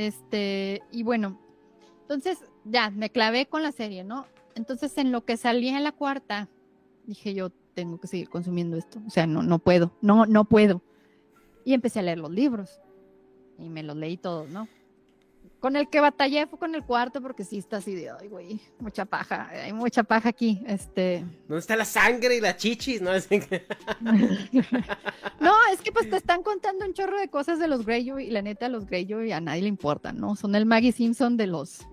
Este, y bueno, entonces ya me clavé con la serie, ¿no? Entonces en lo que salía en la cuarta, dije yo tengo que seguir consumiendo esto. O sea, no, no puedo, no, no puedo. Y empecé a leer los libros. Y me los leí todos, ¿no? Con el que batallé fue con el cuarto porque sí está así de, ay, güey, mucha paja, hay mucha paja aquí, este... ¿Dónde está la sangre y la chichis? No, no, es que pues te están contando un chorro de cosas de los Greyjoy y la neta los Greyjoy a nadie le importan, ¿no? Son el Maggie Simpson de los...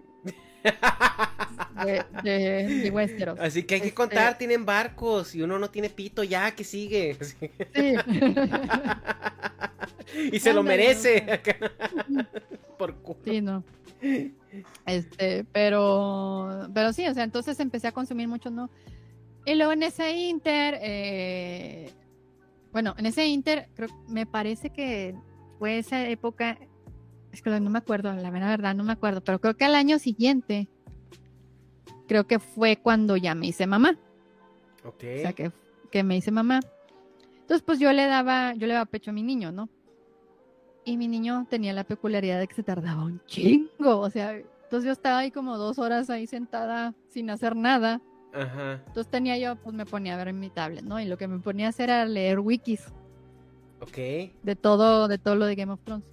De, Westeros. Así que hay que contar, este tienen barcos y uno no tiene pito, ya, que sigue. Sí. y se lo merece. Por Sí, no. Este, pero, pero sí, o sea, entonces empecé a consumir mucho, ¿no? Y luego en ese inter, eh, bueno, en ese inter, creo, me parece que fue esa época, es que no me acuerdo, la verdad no me acuerdo, pero creo que al año siguiente, creo que fue cuando ya me hice mamá. Ok. O sea, que, que me hice mamá. Entonces, pues yo le daba, yo le daba pecho a mi niño, ¿no? Y mi niño tenía la peculiaridad de que se tardaba un chingo. O sea, entonces yo estaba ahí como dos horas ahí sentada sin hacer nada. Ajá. Entonces tenía yo, pues me ponía a ver en mi tablet, ¿no? Y lo que me ponía a hacer era leer wikis. Ok. De todo, de todo lo de Game of Thrones.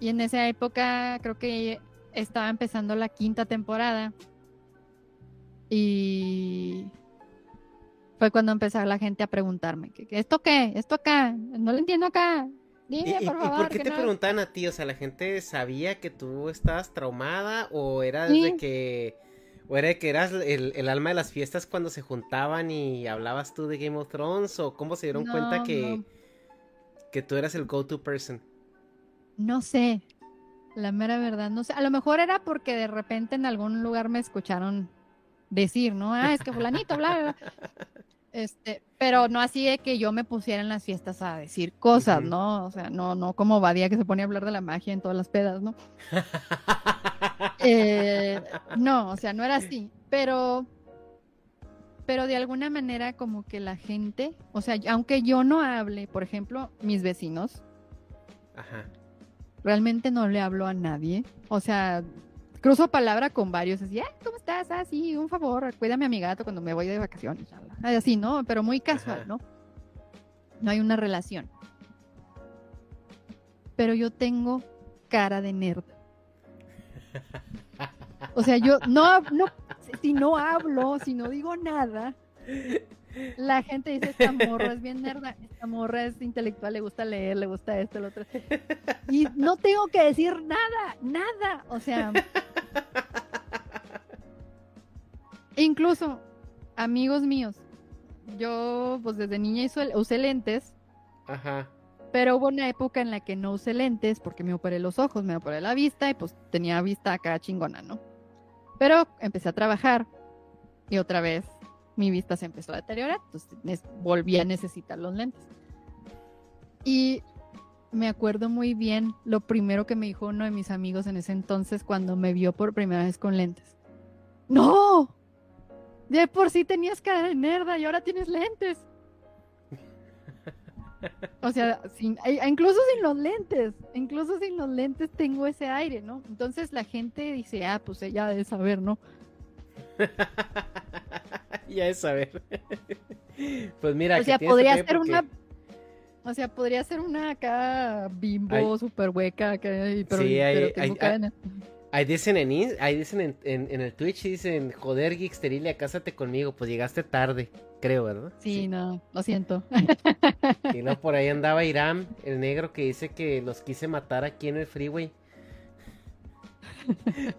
Y en esa época creo que estaba empezando la quinta temporada. Y fue cuando empezó la gente a preguntarme, ¿esto qué? ¿Esto acá? No lo entiendo acá. ¿Y, por qué te preguntaban a ti? O sea, ¿la gente sabía que tú estabas traumada o era de que... ¿O era de que eras el, alma de las fiestas cuando se juntaban y hablabas tú de Game of Thrones? ¿O cómo se dieron cuenta que, que tú eras el go-to person? No sé, la mera verdad, no sé. A lo mejor era porque de repente en algún lugar me escucharon decir, ¿no? Ah, es que fulanito, bla, bla. Este, pero no así de que yo me pusiera en las fiestas a decir cosas, ¿no? O sea, no, no como Badía que se pone a hablar de la magia en todas las pedas, ¿no? Eh, no, o sea, no era así. Pero, pero de alguna manera como que la gente, o sea, aunque yo no hable, por ejemplo, mis vecinos, realmente no le hablo a nadie. O sea, cruzo palabra con varios, así, ¿cómo estás? Ah, sí, un favor, cuídame a mi gato cuando me voy de vacaciones. Así, ¿no? Pero muy casual, ¿no? No hay una relación. Pero yo tengo cara de nerd. O sea, yo no, no, si no hablo, si no digo nada, la gente dice, esta morra es bien nerda, esta morra es intelectual, le gusta leer, le gusta esto, lo otro. Y no tengo que decir nada, nada. O sea, incluso amigos míos, yo pues desde niña usé lentes. Ajá. Pero hubo una época en la que no usé lentes porque me operé los ojos, me operé la vista y pues tenía vista acá chingona, ¿no? Pero empecé a trabajar y otra vez mi vista se empezó a deteriorar, entonces volví a necesitar los lentes. Y me acuerdo muy bien lo primero que me dijo uno de mis amigos en ese entonces cuando me vio por primera vez con lentes. ¡No! De por sí tenías cara de nerda y ahora tienes lentes. O sea, e, incluso sin los lentes, incluso sin los lentes tengo ese aire, ¿no? Entonces la gente dice, ah, pues ella debe saber, ¿no? ya de saber. pues mira, o sea, podría ser una o sea, podría ser una acá bimbo super hueca, pero, sí, hay, pero tengo Ahí dicen en, ahí dicen en, el Twitch, dicen, joder, Geeksterilia, cásate conmigo, pues llegaste tarde, creo, ¿verdad? Sí, no, lo siento. Y no, por ahí andaba Irán, el negro que dice que los quise matar aquí en el freeway.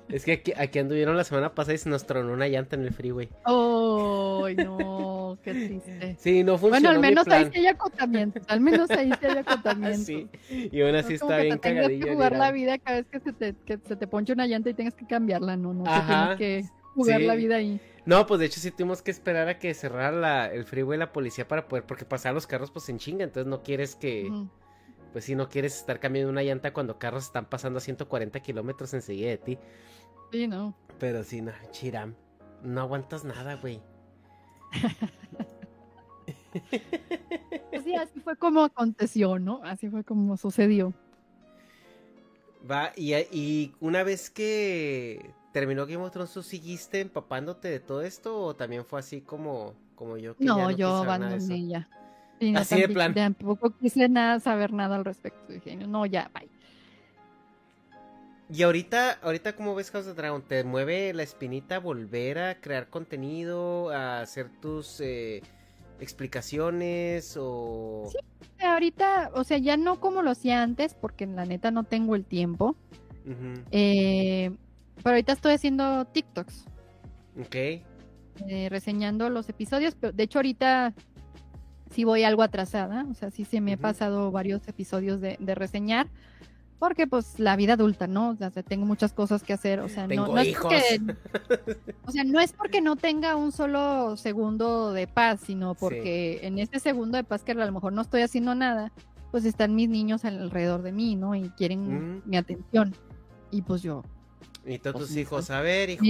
Es que aquí, anduvieron la semana pasada y se nos tronó una llanta en el freeway. ¡Oh, no! ¡Qué triste! Sí, no funcionó Bueno, al menos ahí sí hay acotamiento. Al menos ahí sí hay acotamiento. sí, y aún así está bien cagadillo. Tienes que jugar la vida cada vez que se, te, que se te ponche una llanta y tengas que cambiarla, no, no. Ajá, tienes que jugar la vida ahí. No, pues de hecho sí tuvimos que esperar a que cerrara la, el freeway la policía para poder, porque pasar los carros pues en chinga, entonces no quieres que pues si no quieres estar cambiando una llanta cuando carros están pasando a 140 kilómetros enseguida de ti. Sí, no. Pero sí, no, Chiram, no aguantas nada, güey. Pues sí, así fue como aconteció, ¿no? Así fue como sucedió. Va, y, y una vez que terminó Game of Thrones, ¿tú seguiste empapándote de todo esto o también fue así como, como yo? Que no, yo abandoné ya. Así de plan. Tampoco quise nada, saber nada al respecto. Dije, no, ya, bye. Y ahorita, ahorita ¿cómo ves House of Dragon? ¿Te mueve la espinita volver a crear contenido, a hacer tus eh, explicaciones o...? Sí, ahorita, o sea, ya no como lo hacía antes, porque la neta no tengo el tiempo. eh, pero ahorita estoy haciendo TikToks. Ok. Eh, reseñando los episodios, pero de hecho ahorita sí voy algo atrasada, o sea, sí se me he pasado varios episodios de, de reseñar porque pues la vida adulta, ¿no? O sea, tengo muchas cosas que hacer, o sea, no, es porque, o sea, no es porque no tenga un solo segundo de paz, sino porque en ese segundo de paz que a lo mejor no estoy haciendo nada, pues están mis niños alrededor de mí, ¿no? Y quieren mm. mi atención. Y pues yo. Y todos pues, tus hijos, a ver, hijo.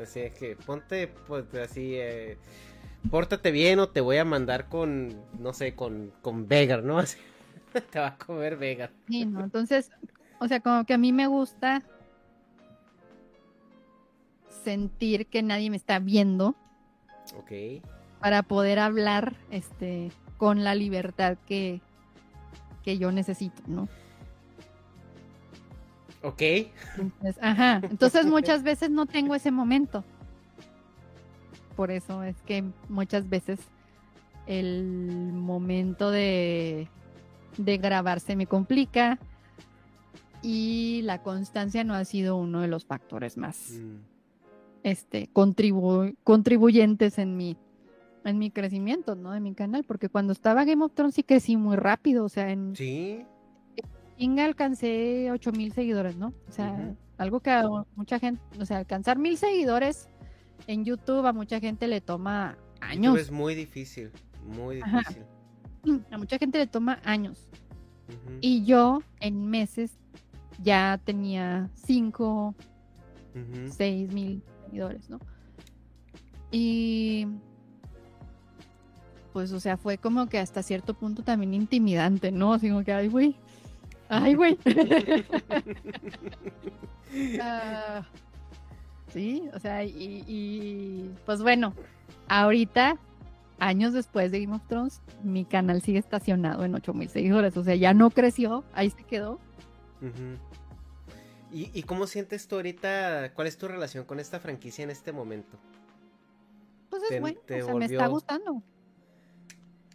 Así es que ponte, pues así, eh, pórtate bien o te voy a mandar con, no sé, con, con Vegar, ¿no? Así. Te va a comer Vega. Sí, no, entonces, o sea, como que a mí me gusta sentir que nadie me está viendo. Ok. Para poder hablar, este, con la libertad que, que yo necesito, ¿no? Ok. Entonces, ajá. Entonces muchas veces no tengo ese momento. Por eso es que muchas veces el momento de de grabarse me complica y la constancia no ha sido uno de los factores más mm. este, contribuyentes en mi, en mi crecimiento, ¿no? De mi canal, porque cuando estaba Game of Thrones sí crecí muy rápido, o sea, en... Sí. En alcancé ocho mil seguidores, ¿no? O sea, algo que mucha gente, o sea, alcanzar mil seguidores en YouTube a mucha gente le toma años. es muy difícil, muy difícil. A mucha gente le toma años. Y yo en meses ya tenía 5, 6 mil seguidores, ¿no? Y pues, o sea, fue como que hasta cierto punto también intimidante, ¿no? Así como que, ay, güey, ay, güey. Ah, sí, o sea, y, y pues bueno, ahorita años después de Game of Thrones, mi canal sigue estacionado en 8000 seguidores. O sea, ya no creció, ahí se quedó. ¿Y, cómo sientes tú ahorita? ¿Cuál es tu relación con esta franquicia en este momento? Pues es bueno, o sea, me está gustando.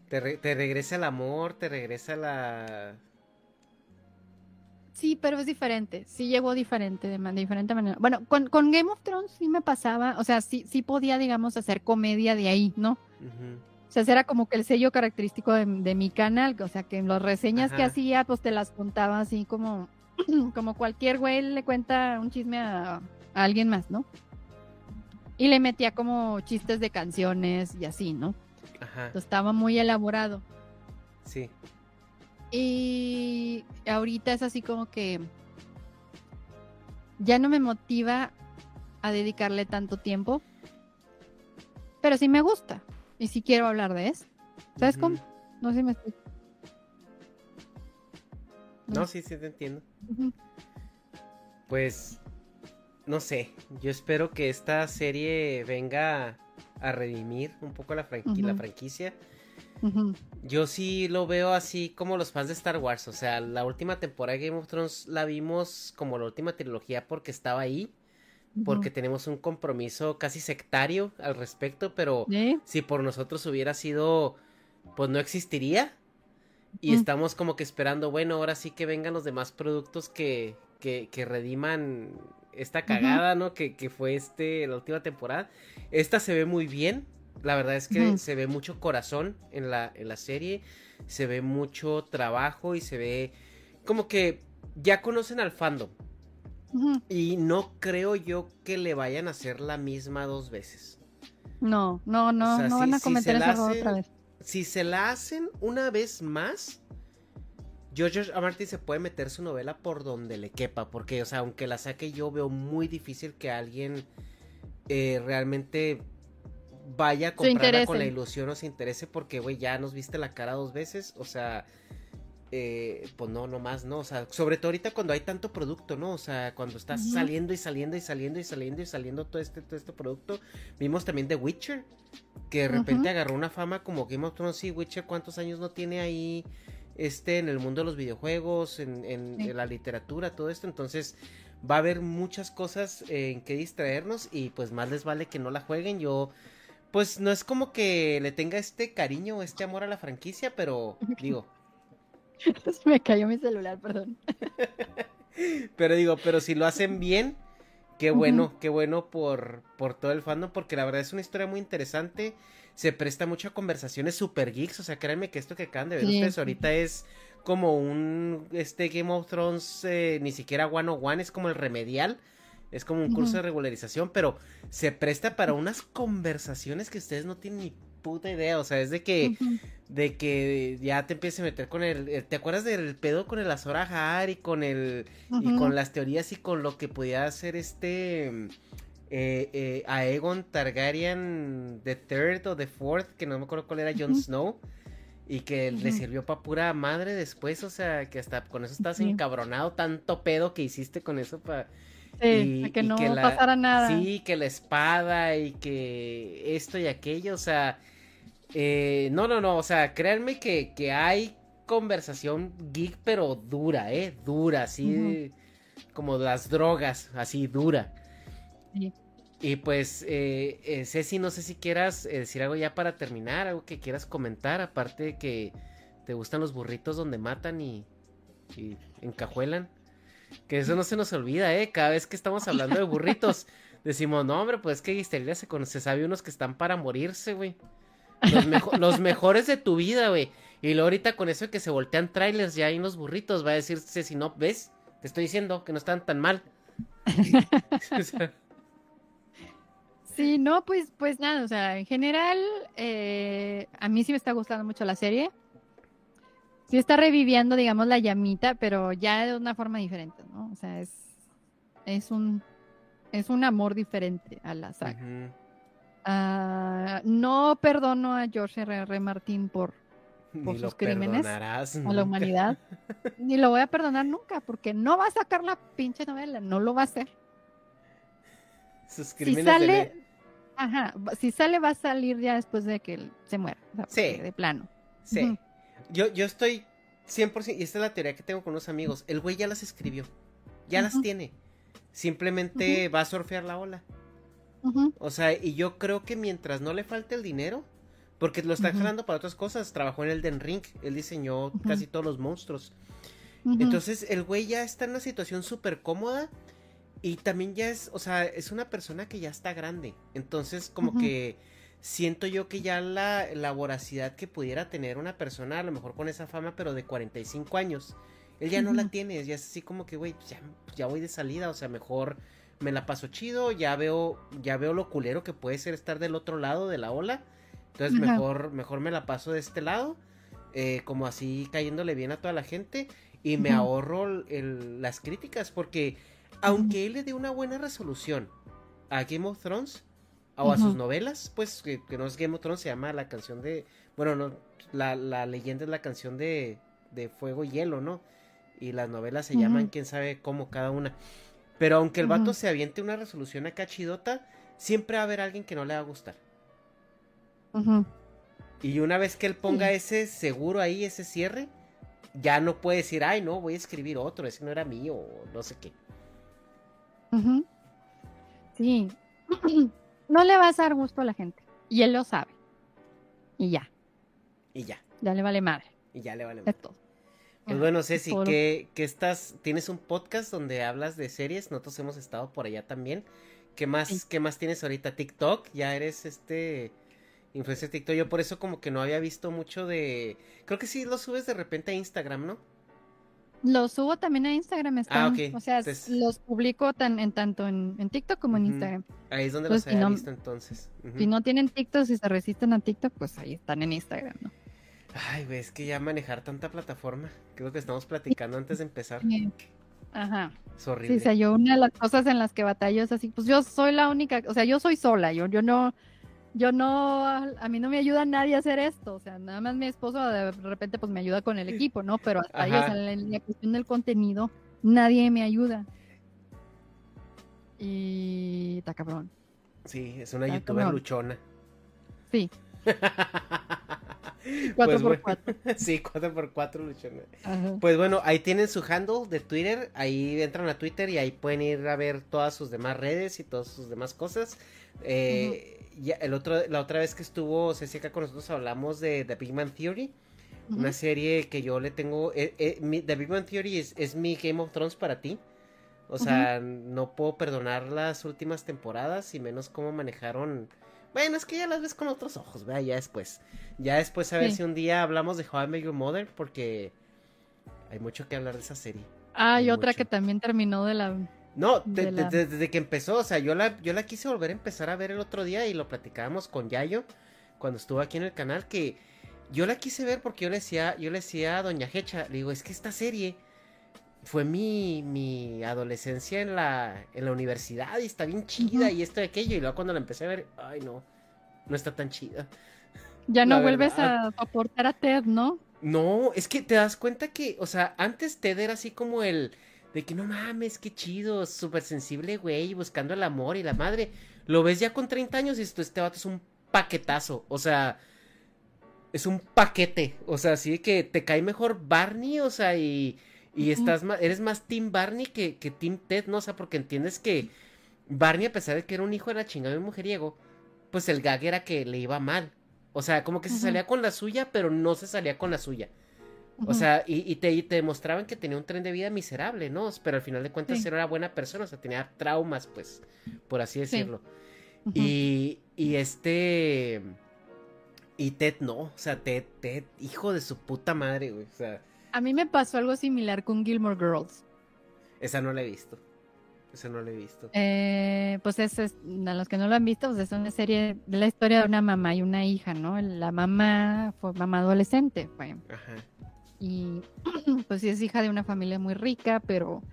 Te, regresa el amor, te regresa la. Sí, pero es diferente. Sí llegó diferente, de, diferente manera. Bueno, con, con, Game of Thrones sí me pasaba, o sea, sí, sí podía, digamos, hacer comedia de ahí, ¿no? O sea, era como que el sello característico de, mi canal, o sea, que en las reseñas que hacía, pues te las contaba así como, como cualquier güey le cuenta un chisme a, alguien más, ¿no? Y le metía como chistes de canciones y así, ¿no? Ajá. estaba muy elaborado. Sí. Y ahorita es así como que ya no me motiva a dedicarle tanto tiempo, pero sí me gusta. Y si quiero hablar de eso. ¿Sabes cómo? No sé si me estoy... No, sí, sí te entiendo. Pues, no sé, yo espero que esta serie venga a redimir un poco la, la franquicia. Yo sí lo veo así como los fans de Star Wars, o sea, la última temporada de Game of Thrones la vimos como la última trilogía porque estaba ahí porque tenemos un compromiso casi sectario al respecto, pero si por nosotros hubiera sido, pues no existiría. Y estamos como que esperando, bueno, ahora sí que vengan los demás productos que, que, que rediman esta cagada, ¿no? Que, que, fue este, la última temporada. Esta se ve muy bien. La verdad es que se ve mucho corazón en la, en la serie. Se ve mucho trabajo y se ve como que ya conocen al fandom. Y no creo yo que le vayan a hacer la misma dos veces. No, no, no, no van a cometer esa otra vez. Si se la hacen una vez más, George R. Martin se puede meter su novela por donde le quepa, porque, o sea, aunque la saque yo veo muy difícil que alguien eh, realmente vaya a comprarla con la ilusión o se interese, porque, güey, ya nos viste la cara dos veces, o sea, eh, pues no, no más, ¿no? O sea, sobre todo ahorita cuando hay tanto producto, ¿no? O sea, cuando está saliendo y saliendo y saliendo y saliendo y saliendo todo este, todo este producto. Vimos también The Witcher, que de repente agarró una fama como Game of Thrones y Witcher, ¿cuántos años no tiene ahí? Este, en el mundo de los videojuegos, en, en, la literatura, todo esto. Entonces, va a haber muchas cosas en que distraernos y pues más les vale que no la jueguen. Yo, pues no es como que le tenga este cariño o este amor a la franquicia, pero digo. Me cayó mi celular, perdón. pero digo, pero si lo hacen bien, qué bueno, qué bueno por, por todo el fandom, porque la verdad es una historia muy interesante. Se presta mucho a conversaciones super geeks, o sea, créanme que esto que acaban de ver ustedes ahorita es como un este Game of Thrones, eh, ni siquiera one on one, es como el remedial. Es como un curso de regularización, pero se presta para unas conversaciones que ustedes no tienen ni puta idea. O sea, es de que, de que ya te empieces a meter con el, ¿te acuerdas del pedo con el Azor Ahar y con el, y con las teorías y con lo que podía hacer este, eh, eh, Aegon Targaryen the Third o the Fourth, que no me acuerdo cuál era Jon Snow? Y que le sirvió para pura madre después, o sea, que hasta con eso estás encabronado, tanto pedo que hiciste con eso para... Sí, que no pasara nada. Sí, que la espada y que esto y aquello, o sea... Eh, no, no, no, o sea, créanme que, que, hay conversación geek, pero dura, ¿eh? Dura, así como las drogas, así dura. Sí. Y pues, eh, eh, Ceci, no sé si quieras eh, decir algo ya para terminar, algo que quieras comentar, aparte de que te gustan los burritos donde matan y, encajuelan. Que eso no se nos olvida, ¿eh? Cada vez que estamos hablando de burritos, decimos, no, hombre, pues es que Histeria se, se sabe unos que están para morirse, güey. Los, los mejores de tu vida, güey. Y luego ahorita con eso de que se voltean trailers ya hay unos burritos, va a decirse si no, ¿ves? Te estoy diciendo que no están tan mal. Sí, no, pues, pues nada, o sea, en general, eh, a mí sí me está gustando mucho la serie. Sí está reviviendo, digamos, la llamita, pero ya de una forma diferente, ¿no? O sea, es, es un, es un amor diferente a la saga. Ah, no perdono a George R. R. Martin por, por sus crímenes a la humanidad. Ni lo voy a perdonar nunca, porque no va a sacar la pinche novela, no lo va a hacer. Sus crímenes si sale, Ajá, si sale va a salir ya después de que se muera. sí. De plano. Sí. Yo, yo estoy 100%, y esta es la teoría que tengo con unos amigos, el güey ya las escribió, ya las tiene. Simplemente va a surfear la ola. O sea, y yo creo que mientras no le falte el dinero, porque lo está jalando para otras cosas, trabajó en el Den Ring, él diseñó casi todos los monstruos. Entonces, el güey ya está en una situación súper cómoda y también ya es, o sea, es una persona que ya está grande. Entonces, como que siento yo que ya la, la, voracidad que pudiera tener una persona, a lo mejor con esa fama, pero de 45 años, él ya no la tiene. Ya es así como que, güey, ya, ya voy de salida. O sea, mejor me la paso chido. Ya veo, ya veo lo culero que puede ser estar del otro lado de la ola. Entonces, mejor, mejor me la paso de este lado. Eh, como así cayéndole bien a toda la gente. Y me ahorro las críticas. Porque aunque él le dé una buena resolución a Game of Thrones o a sus novelas, pues que, no es Game of Thrones, se llama la canción de, bueno, no, la, leyenda es la canción de, de Fuego y Hielo, ¿no? Y las novelas se llaman quién sabe cómo cada una. Pero aunque el vato se aviente una resolución acá chidota, siempre va a haber alguien que no le va a gustar. Y una vez que él ponga ese seguro ahí, ese cierre, ya no puede decir, ay, no, voy a escribir otro, ese no era mío, o no sé qué. Sí. no le vas a dar gusto a la gente. Y él lo sabe. Y ya. Y ya. Ya le vale madre. Y ya le vale madre. Pues bueno, Ceci, que, que estás, tienes un podcast donde hablas de series, nosotros hemos estado por allá también. ¿Qué más, ¿qué más tienes ahorita? TikTok, ya eres este influencer TikTok. Yo por eso como que no había visto mucho de. Creo que sí lo subes de repente a Instagram, ¿no? Los subo también a Instagram. Están, ah, O sea, los publico tan, en tanto en, TikTok como en Instagram. Ahí es donde los he visto entonces. Si no tienen TikTok, si se resisten a TikTok, pues ahí están en Instagram, ¿no? Ay, ves que ya manejar tanta plataforma. Creo que estamos platicando antes de empezar. Ajá. Es horrible. Sí, o sea, yo una de las cosas en las que batallo es así, pues yo soy la única, o sea, yo soy sola, yo, yo no, yo no, a mí no me ayuda nadie a hacer esto, o sea, nada más mi esposo de repente pues me ayuda con el equipo, ¿no? Pero hasta ahí, o sea, en la cuestión del contenido, nadie me ayuda. Y está cabrón. Sí, es una youtuber luchona. Sí. 4 por 4 Sí, 4 por 4 luchones. Pues bueno, ahí tienen su handle de Twitter. Ahí entran a Twitter y ahí pueden ir a ver todas sus demás redes y todas sus demás cosas. Eh, ya, el otro, la otra vez que estuvo Ceci acá con nosotros hablamos de The Big Man Theory. Una serie que yo le tengo. Eh, eh, The Big Man Theory es, es, mi Game of Thrones para ti. O sea, no puedo perdonar las últimas temporadas y menos cómo manejaron. Bueno, es que ya las ves con otros ojos, vea, ya después. Ya después a ver si un día hablamos de How I Met Your Mother, porque hay mucho que hablar de esa serie. Ah, y otra que también terminó de la no, desde que empezó, o sea, yo la, yo la quise volver a empezar a ver el otro día y lo platicábamos con Yayo cuando estuvo aquí en el canal que yo la quise ver porque yo le decía, yo le decía a Doña Hecha, le digo, es que esta serie fue mi, mi adolescencia en la, en la universidad y está bien chida y esto y aquello y luego cuando la empecé a ver, ay no, no está tan chida. Ya no vuelves a aportar a Ted, ¿no? No, es que te das cuenta que, o sea, antes Ted era así como el de que no mames, qué chido, súper sensible, güey, buscando el amor y la madre. Lo ves ya con 30 años y esto, este vato es un paquetazo. O sea, es un paquete. O sea, así que te cae mejor Barney, o sea, y, y estás más, eres más Team Barney que, que Team Ted, ¿no? O sea, porque entiendes que Barney, a pesar de que era un hijo de la chingada de un mujeriego, pues el gag era que le iba mal. O sea, como que se salía con la suya, pero no se salía con la suya. O sea, y, te, demostraban que tenía un tren de vida miserable, ¿no? Pero al final de cuentas era buena persona, o sea, tenía traumas, pues, por así decirlo. y, y este... Y Ted no, o sea, Ted, Ted, hijo de su puta madre, güey, o sea... A mí me pasó algo similar con Gilmore Girls. Esa no la he visto. Esa no la he visto. Eh, pues es, a los que no lo han visto, pues es una serie de la historia de una mamá y una hija, ¿no? La mamá fue mamá adolescente, fue. Ajá y pues sí es hija de una familia muy rica, pero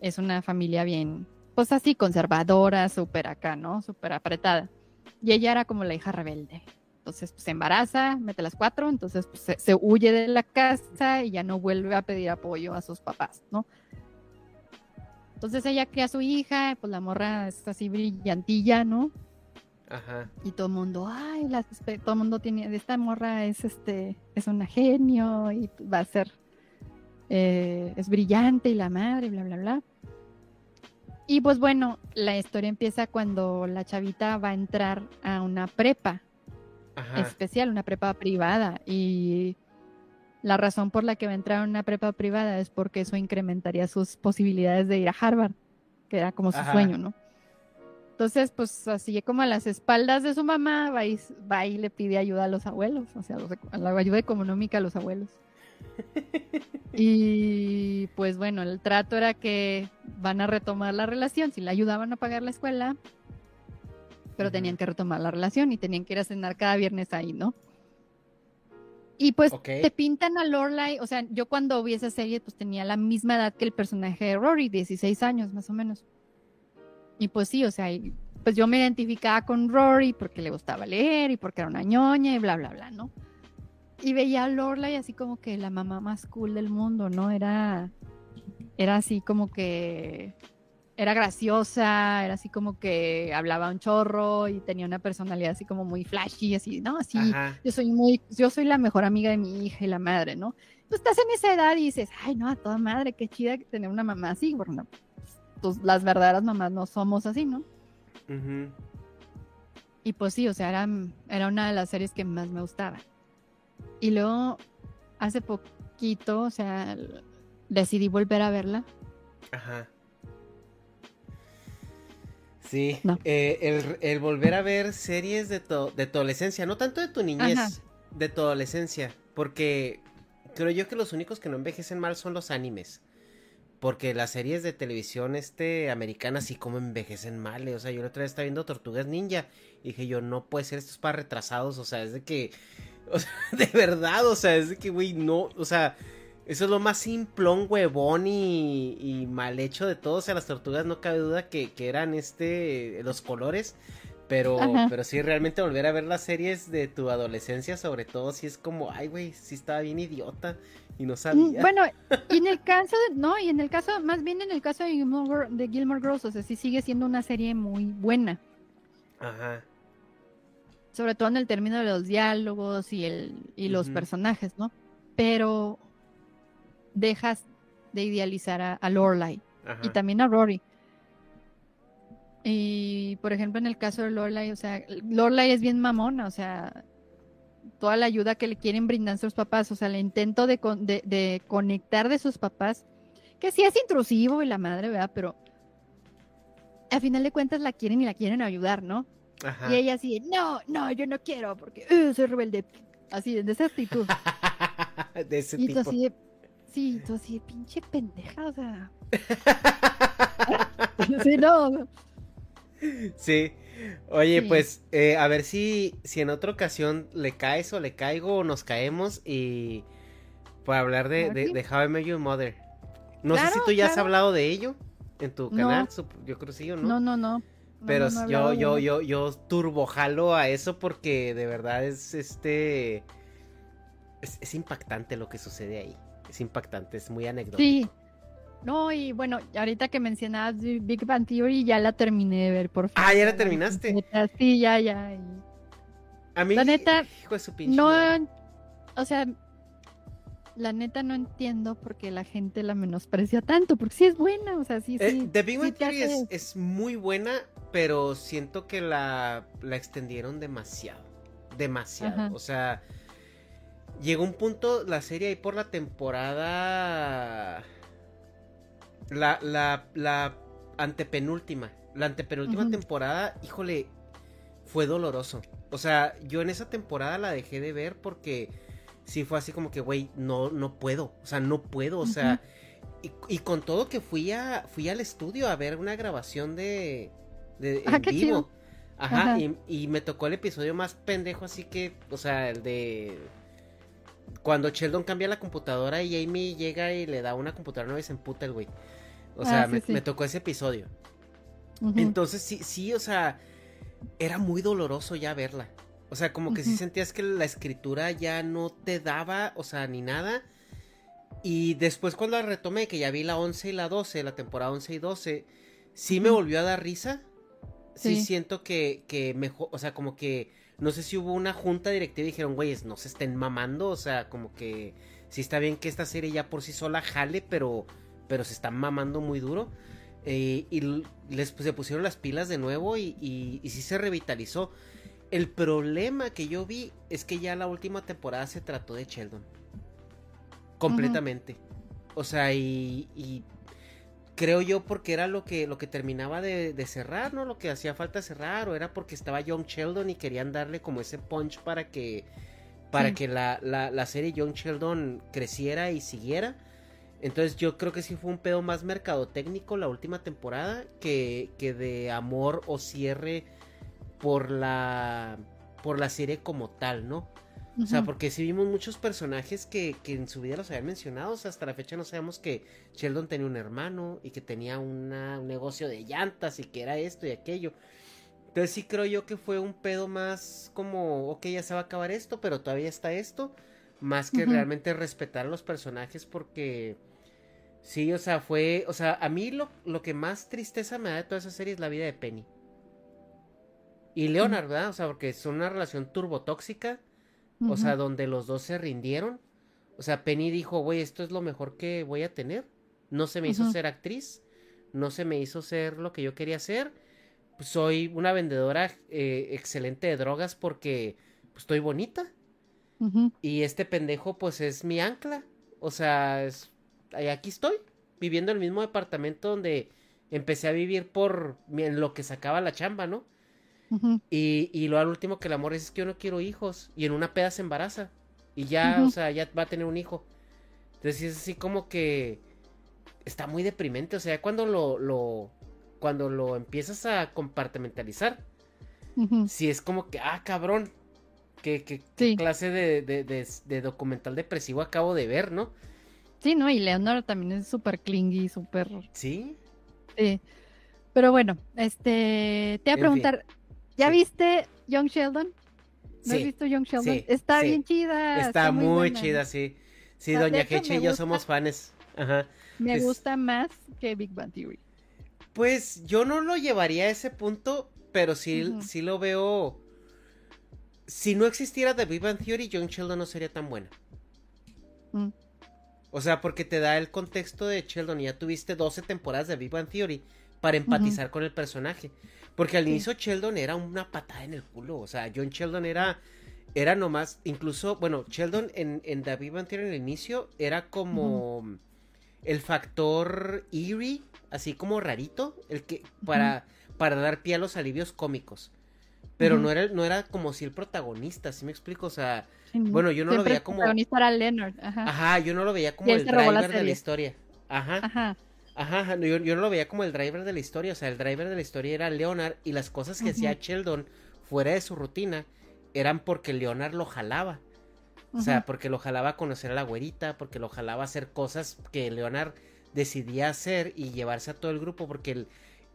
es una familia bien, pues así conservadora, súper acá, ¿no? Súper apretada. Y ella era como la hija rebelde. Entonces pues, se embaraza, mete las cuatro, entonces pues, se, huye de la casa y ya no vuelve a pedir apoyo a sus papás, ¿no? Entonces ella cría a su hija, pues la morra es así brillantilla, ¿no? Ajá. Y todo el mundo, ay, todo el mundo tiene, esta morra es este, es una genio y va a ser, eh, es brillante y la madre, bla, bla, bla. Y pues bueno, la historia empieza cuando la chavita va a entrar a una prepa especial, una prepa privada. Y la razón por la que va a entrar a una prepa privada es porque eso incrementaría sus posibilidades de ir a Harvard, que era como su sueño, ¿no? Entonces, pues así como a las espaldas de su mamá, va y, va y le pide ayuda a los abuelos, o sea, la ayuda económica a los abuelos. y pues bueno, el trato era que van a retomar la relación, si le ayudaban a pagar la escuela, pero tenían que retomar la relación y tenían que ir a cenar cada viernes ahí, ¿no? Y pues te pintan a Lorelai, o sea, yo cuando vi esa serie pues tenía la misma edad que el personaje de Rory, 16 años más o menos. Y pues sí, o sea, pues yo me identificaba con Rory porque le gustaba leer y porque era una ñoña y bla, bla, bla, ¿no? Y veía a Lorelai así como que la mamá más cool del mundo, ¿no? Era, era así como que era graciosa, era así como que hablaba un chorro y tenía una personalidad así como muy flashy, así, ¿no? Así, yo soy muy, yo soy la mejor amiga de mi hija y la madre, ¿no? Tú estás en esa edad y dices, ay, no, a toda madre, qué chida tener una mamá así, bueno, pues, las verdaderas mamás no somos así, ¿no? Y pues sí, o sea, era, era una de las series que más me gustaba. Y luego, hace poquito, o sea, decidí volver a verla. Ajá. Sí, eh, el, volver a ver series de tu, de tu adolescencia, no tanto de tu niñez, de tu adolescencia, porque creo yo que los únicos que no envejecen mal son los animes. Porque las series de televisión este americanas sí como envejecen mal, eh, o sea, yo la otra vez estaba viendo Tortugas Ninja y dije yo, no puede ser, esto es para retrasados, o sea, es de que, o sea, de verdad, o sea, es de que, güey, no, o sea, eso es lo más simplón, huevón y, mal hecho de todo, o sea, las tortugas no cabe duda que, que eran este, los colores, pero, pero sí, realmente volver a ver las series de tu adolescencia, sobre todo, si es como, ay, güey, sí estaba bien idiota y no mm, sabía. Bueno, y en el caso, de, no, y en el caso, más bien en el caso de Gilmore, de Gilmore Girls, o sea, sí sigue siendo una serie muy buena. Ajá. sobre todo en el término de los diálogos y, el, y los personajes, ¿no? Pero dejas de idealizar a, a Lorelai y también a Rory. Y por ejemplo, en el caso de Lorelai, o sea, Lorelai es bien mamona, o sea, toda la ayuda que le quieren brindar sus papás, o sea, el intento de, de, conectar de sus papás, que sí es intrusivo y la madre, ¿verdad? Pero al final de cuentas la quieren y la quieren ayudar, ¿no? Y ella así, no, no, yo no quiero porque uh, soy rebelde. Así, de esa actitud. de ese y tipo. Así de, sí, tú así pinche pendeja, o sea. sí, no. Sí. Oye, pues eh, a ver si, si en otra ocasión le caes o le caigo o nos caemos y para hablar de, de, de How I Met Your Mother. No sé si tú ya has hablado de ello en tu canal, yo creo que sí o no. No, no, no. Pero yo, yo, yo, yo turbojalo a eso porque de verdad es este. Es, impactante lo que sucede ahí. Es impactante, es muy anecdótico. Sí. No, y bueno, ahorita que mencionabas Big Bang Theory, ya la terminé de ver, por favor. Ah, ya la terminaste. Sí, ya, ya. A mí, la neta, hijo de su pinche no, o sea, la neta no entiendo por qué la gente la menosprecia tanto, porque sí es buena, o sea, sí, eh, sí. The Big Bang Theory es, muy buena, pero siento que la, la extendieron demasiado, demasiado, o sea, llegó un punto la serie ahí por la temporada, la, la, la antepenúltima, la antepenúltima temporada, híjole, fue doloroso, o sea, yo en esa temporada la dejé de ver porque sí fue así como que, güey, no, no puedo, o sea, no puedo, o sea, y, con todo que fui a, fui al estudio a ver una grabación de, de ah, en vivo. Ajá, Y, me tocó el episodio más pendejo, así que, o sea, el de cuando Sheldon cambia la computadora y Amy llega y le da una computadora nueva y se emputa el güey. O sea, ah, me, tocó ese episodio. Entonces, sí, sí, o sea, era muy doloroso ya verla. O sea, como que sí sentías que la escritura ya no te daba, o sea, ni nada. Y después cuando la retomé, que ya vi la 11 y la 12, la temporada 11 y 12, sí me volvió a dar risa. Sí, siento que, que mejor, o sea, como que, no sé si hubo una junta directiva y dijeron, güeyes, no se estén mamando, o sea, como que sí está bien que esta serie ya por sí sola jale, pero, pero se están mamando muy duro. Eh, y les pues, se pusieron las pilas de nuevo y, y, y sí se revitalizó. El problema que yo vi es que ya la última temporada se trató de Sheldon. Completamente. O sea, y, creo yo porque era lo que, lo que terminaba de, cerrar, ¿no? Lo que hacía falta cerrar, o era porque estaba Young Sheldon y querían darle como ese punch para que, para que la, la, serie Young Sheldon creciera y siguiera. Entonces yo creo que sí fue un pedo más mercadotécnico la última temporada que, que de amor o cierre por la por la serie como tal, ¿no? O sea, porque si vimos muchos personajes que, que, en su vida los habían mencionado, o sea, hasta la fecha no sabemos que Sheldon tenía un hermano y que tenía un negocio de llantas y que era esto y aquello. Entonces sí creo yo que fue un pedo más como, ok, ya se va a acabar esto, pero todavía está esto, más que realmente respetar a los personajes porque... Sí, o sea, fue, o sea, a mí lo, lo que más tristeza me da de toda esa serie es la vida de Penny. Y Leonard, ¿verdad? O sea, porque son una relación turbotóxica. O sea, donde los dos se rindieron. O sea, Penny dijo, güey, esto es lo mejor que voy a tener. No se me hizo ser actriz. No se me hizo ser lo que yo quería ser. Pues soy una vendedora eh, excelente de drogas porque pues, estoy bonita. Y este pendejo, pues es mi ancla. O sea, es... aquí estoy, viviendo en el mismo departamento donde empecé a vivir por en lo que sacaba la chamba, ¿no? Y, y, lo al último que el amor es, es que yo no quiero hijos. Y en una peda se embaraza. Y ya, o sea, ya va a tener un hijo. Entonces es así como que está muy deprimente. O sea, cuando lo, lo cuando lo empiezas a compartimentalizar, si es como que, ah, cabrón, qué, qué, clase de, de, de, documental depresivo acabo de ver, ¿no? Sí, ¿no? Y Leonor también es súper clingy, súper... Sí. Sí. Pero bueno, este, te voy a preguntar, ¿Ya viste Young Sheldon? ¿No has visto Young Sheldon? está bien chida. Está, muy, chida, sí. Sí, Doña Heche y yo somos fans. Ajá. Me gusta más que Big Bang Theory. Pues yo no lo llevaría a ese punto, pero sí, sí lo veo. si no existiera The Big Bang Theory, John Sheldon no sería tan buena. Mm. O sea, porque te da el contexto de Sheldon y ya tuviste 12 temporadas de Big Bang Theory para empatizar con el personaje. Porque al inicio Sheldon era una patada en el culo. O sea, John Sheldon era, era nomás, incluso, bueno, Sheldon en, en Bang Theory en el inicio era como el factor eerie, así como rarito, el que, para, para dar pie a los alivios cómicos. Pero no, era, no era como si el protagonista, ¿sí me explico? O sea, bueno, yo no lo veía como... El protagonista era Leonard, ajá. Ajá, yo no lo veía como el driver de la historia. Ajá. Ajá. Ajá, yo, yo, no lo veía como el driver de la historia, o sea, el driver de la historia era Leonard y las cosas que hacía Sheldon fuera de su rutina eran porque Leonard lo jalaba. O sea, porque lo jalaba a conocer a la güerita, porque lo jalaba a hacer cosas que Leonard decidía hacer y llevarse a todo el grupo, porque el,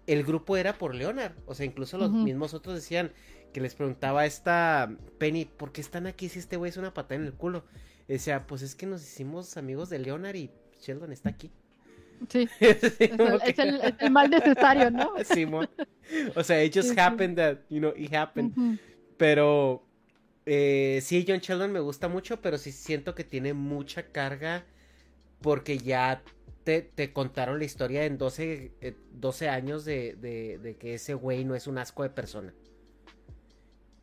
el grupo era por Leonard. O sea, incluso los mismos otros decían que les preguntaba a esta Penny, ¿por qué están aquí si este güey es una patada en el culo? Y decía, pues es que nos hicimos amigos de Leonard y Sheldon está aquí. Sí. es, el, mal necesario, ¿no? Simón. O sea, it just happened that, you know, it happened. Pero eh, sí, John Sheldon me gusta mucho, pero sí siento que tiene mucha carga porque ya te, te contaron la historia en 12, 12 eh, años de, de, que ese güey no es un asco de persona.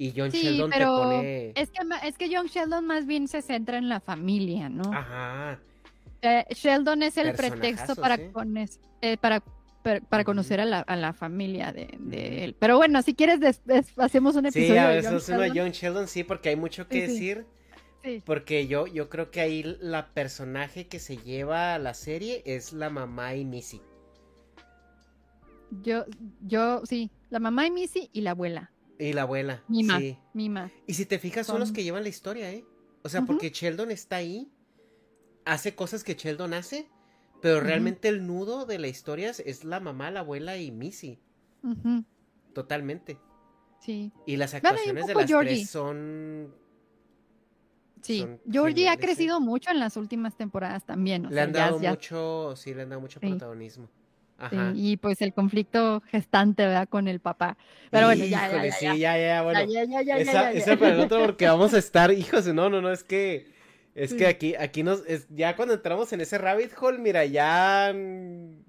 Y John Sheldon te pone. Es que, es que John Sheldon más bien se centra en la familia, ¿no? Ajá. Eh, Sheldon es el pretexto para, eh, para, para, conocer a la, a la familia de, de, él. Pero bueno, si quieres, hacemos un episodio. Sí, a veces de John, John Sheldon, sí, porque hay mucho que decir. Sí. Porque yo, yo creo que ahí la personaje que se lleva a la serie es la mamá y Missy. Yo, yo, sí, la mamá y Missy y la abuela. Y la abuela. Mima. Sí. Mima. Y si te fijas, son, los que llevan la historia, ¿eh? O sea, porque Sheldon está ahí, hace cosas que Sheldon hace, pero realmente el nudo de la historia es la mamá, la abuela y Missy. Totalmente. Sí. Y las actuaciones de las tres son. Sí, Georgie ha ¿eh? crecido mucho en las últimas temporadas también. le han dado mucho, sí, le han dado mucho protagonismo. Ajá. y pues el conflicto gestante, ¿verdad? Con el papá. Pero bueno, ya, ya, ya, Sí, ya, ya, bueno. Esa, esa para el otro porque vamos a estar, hijos, no, no, no, es que es que aquí, aquí nos, es, ya cuando entramos en ese rabbit hole, mira, ya, mm,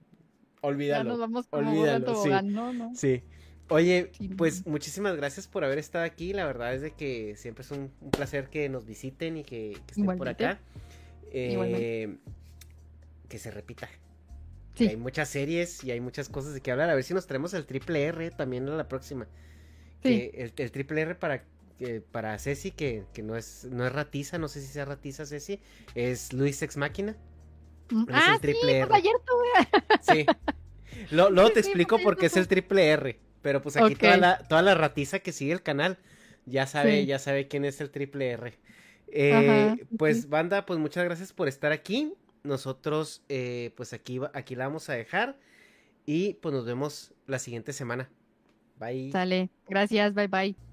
olvídalo. Ya nos vamos como olvídalo, sí. ¿no? ¿no? Sí. Oye, pues muchísimas gracias por haber estado aquí. La verdad es de que siempre es un, placer que nos visiten y que, estén por acá. Eh, que se repita. Sí. hay muchas series y hay muchas cosas de que hablar. A ver si nos traemos el triple R también en la próxima. Sí. el, el triple R para para Ceci, que, no, es, no es ratiza, no sé si sea ratiza Ceci, es Luis Ex Máquina. Ah, el triple sí, R. Ayer Sí. luego te explico por qué es el triple R. Pero pues aquí toda, la, toda la ratiza que sigue el canal ya sabe, ya sabe quién es el triple R. Eh, pues, banda, pues muchas gracias por estar aquí. Nosotros, eh, pues aquí, aquí la vamos a dejar. Y pues nos vemos la siguiente semana. Bye. Sale. Gracias. Bye bye.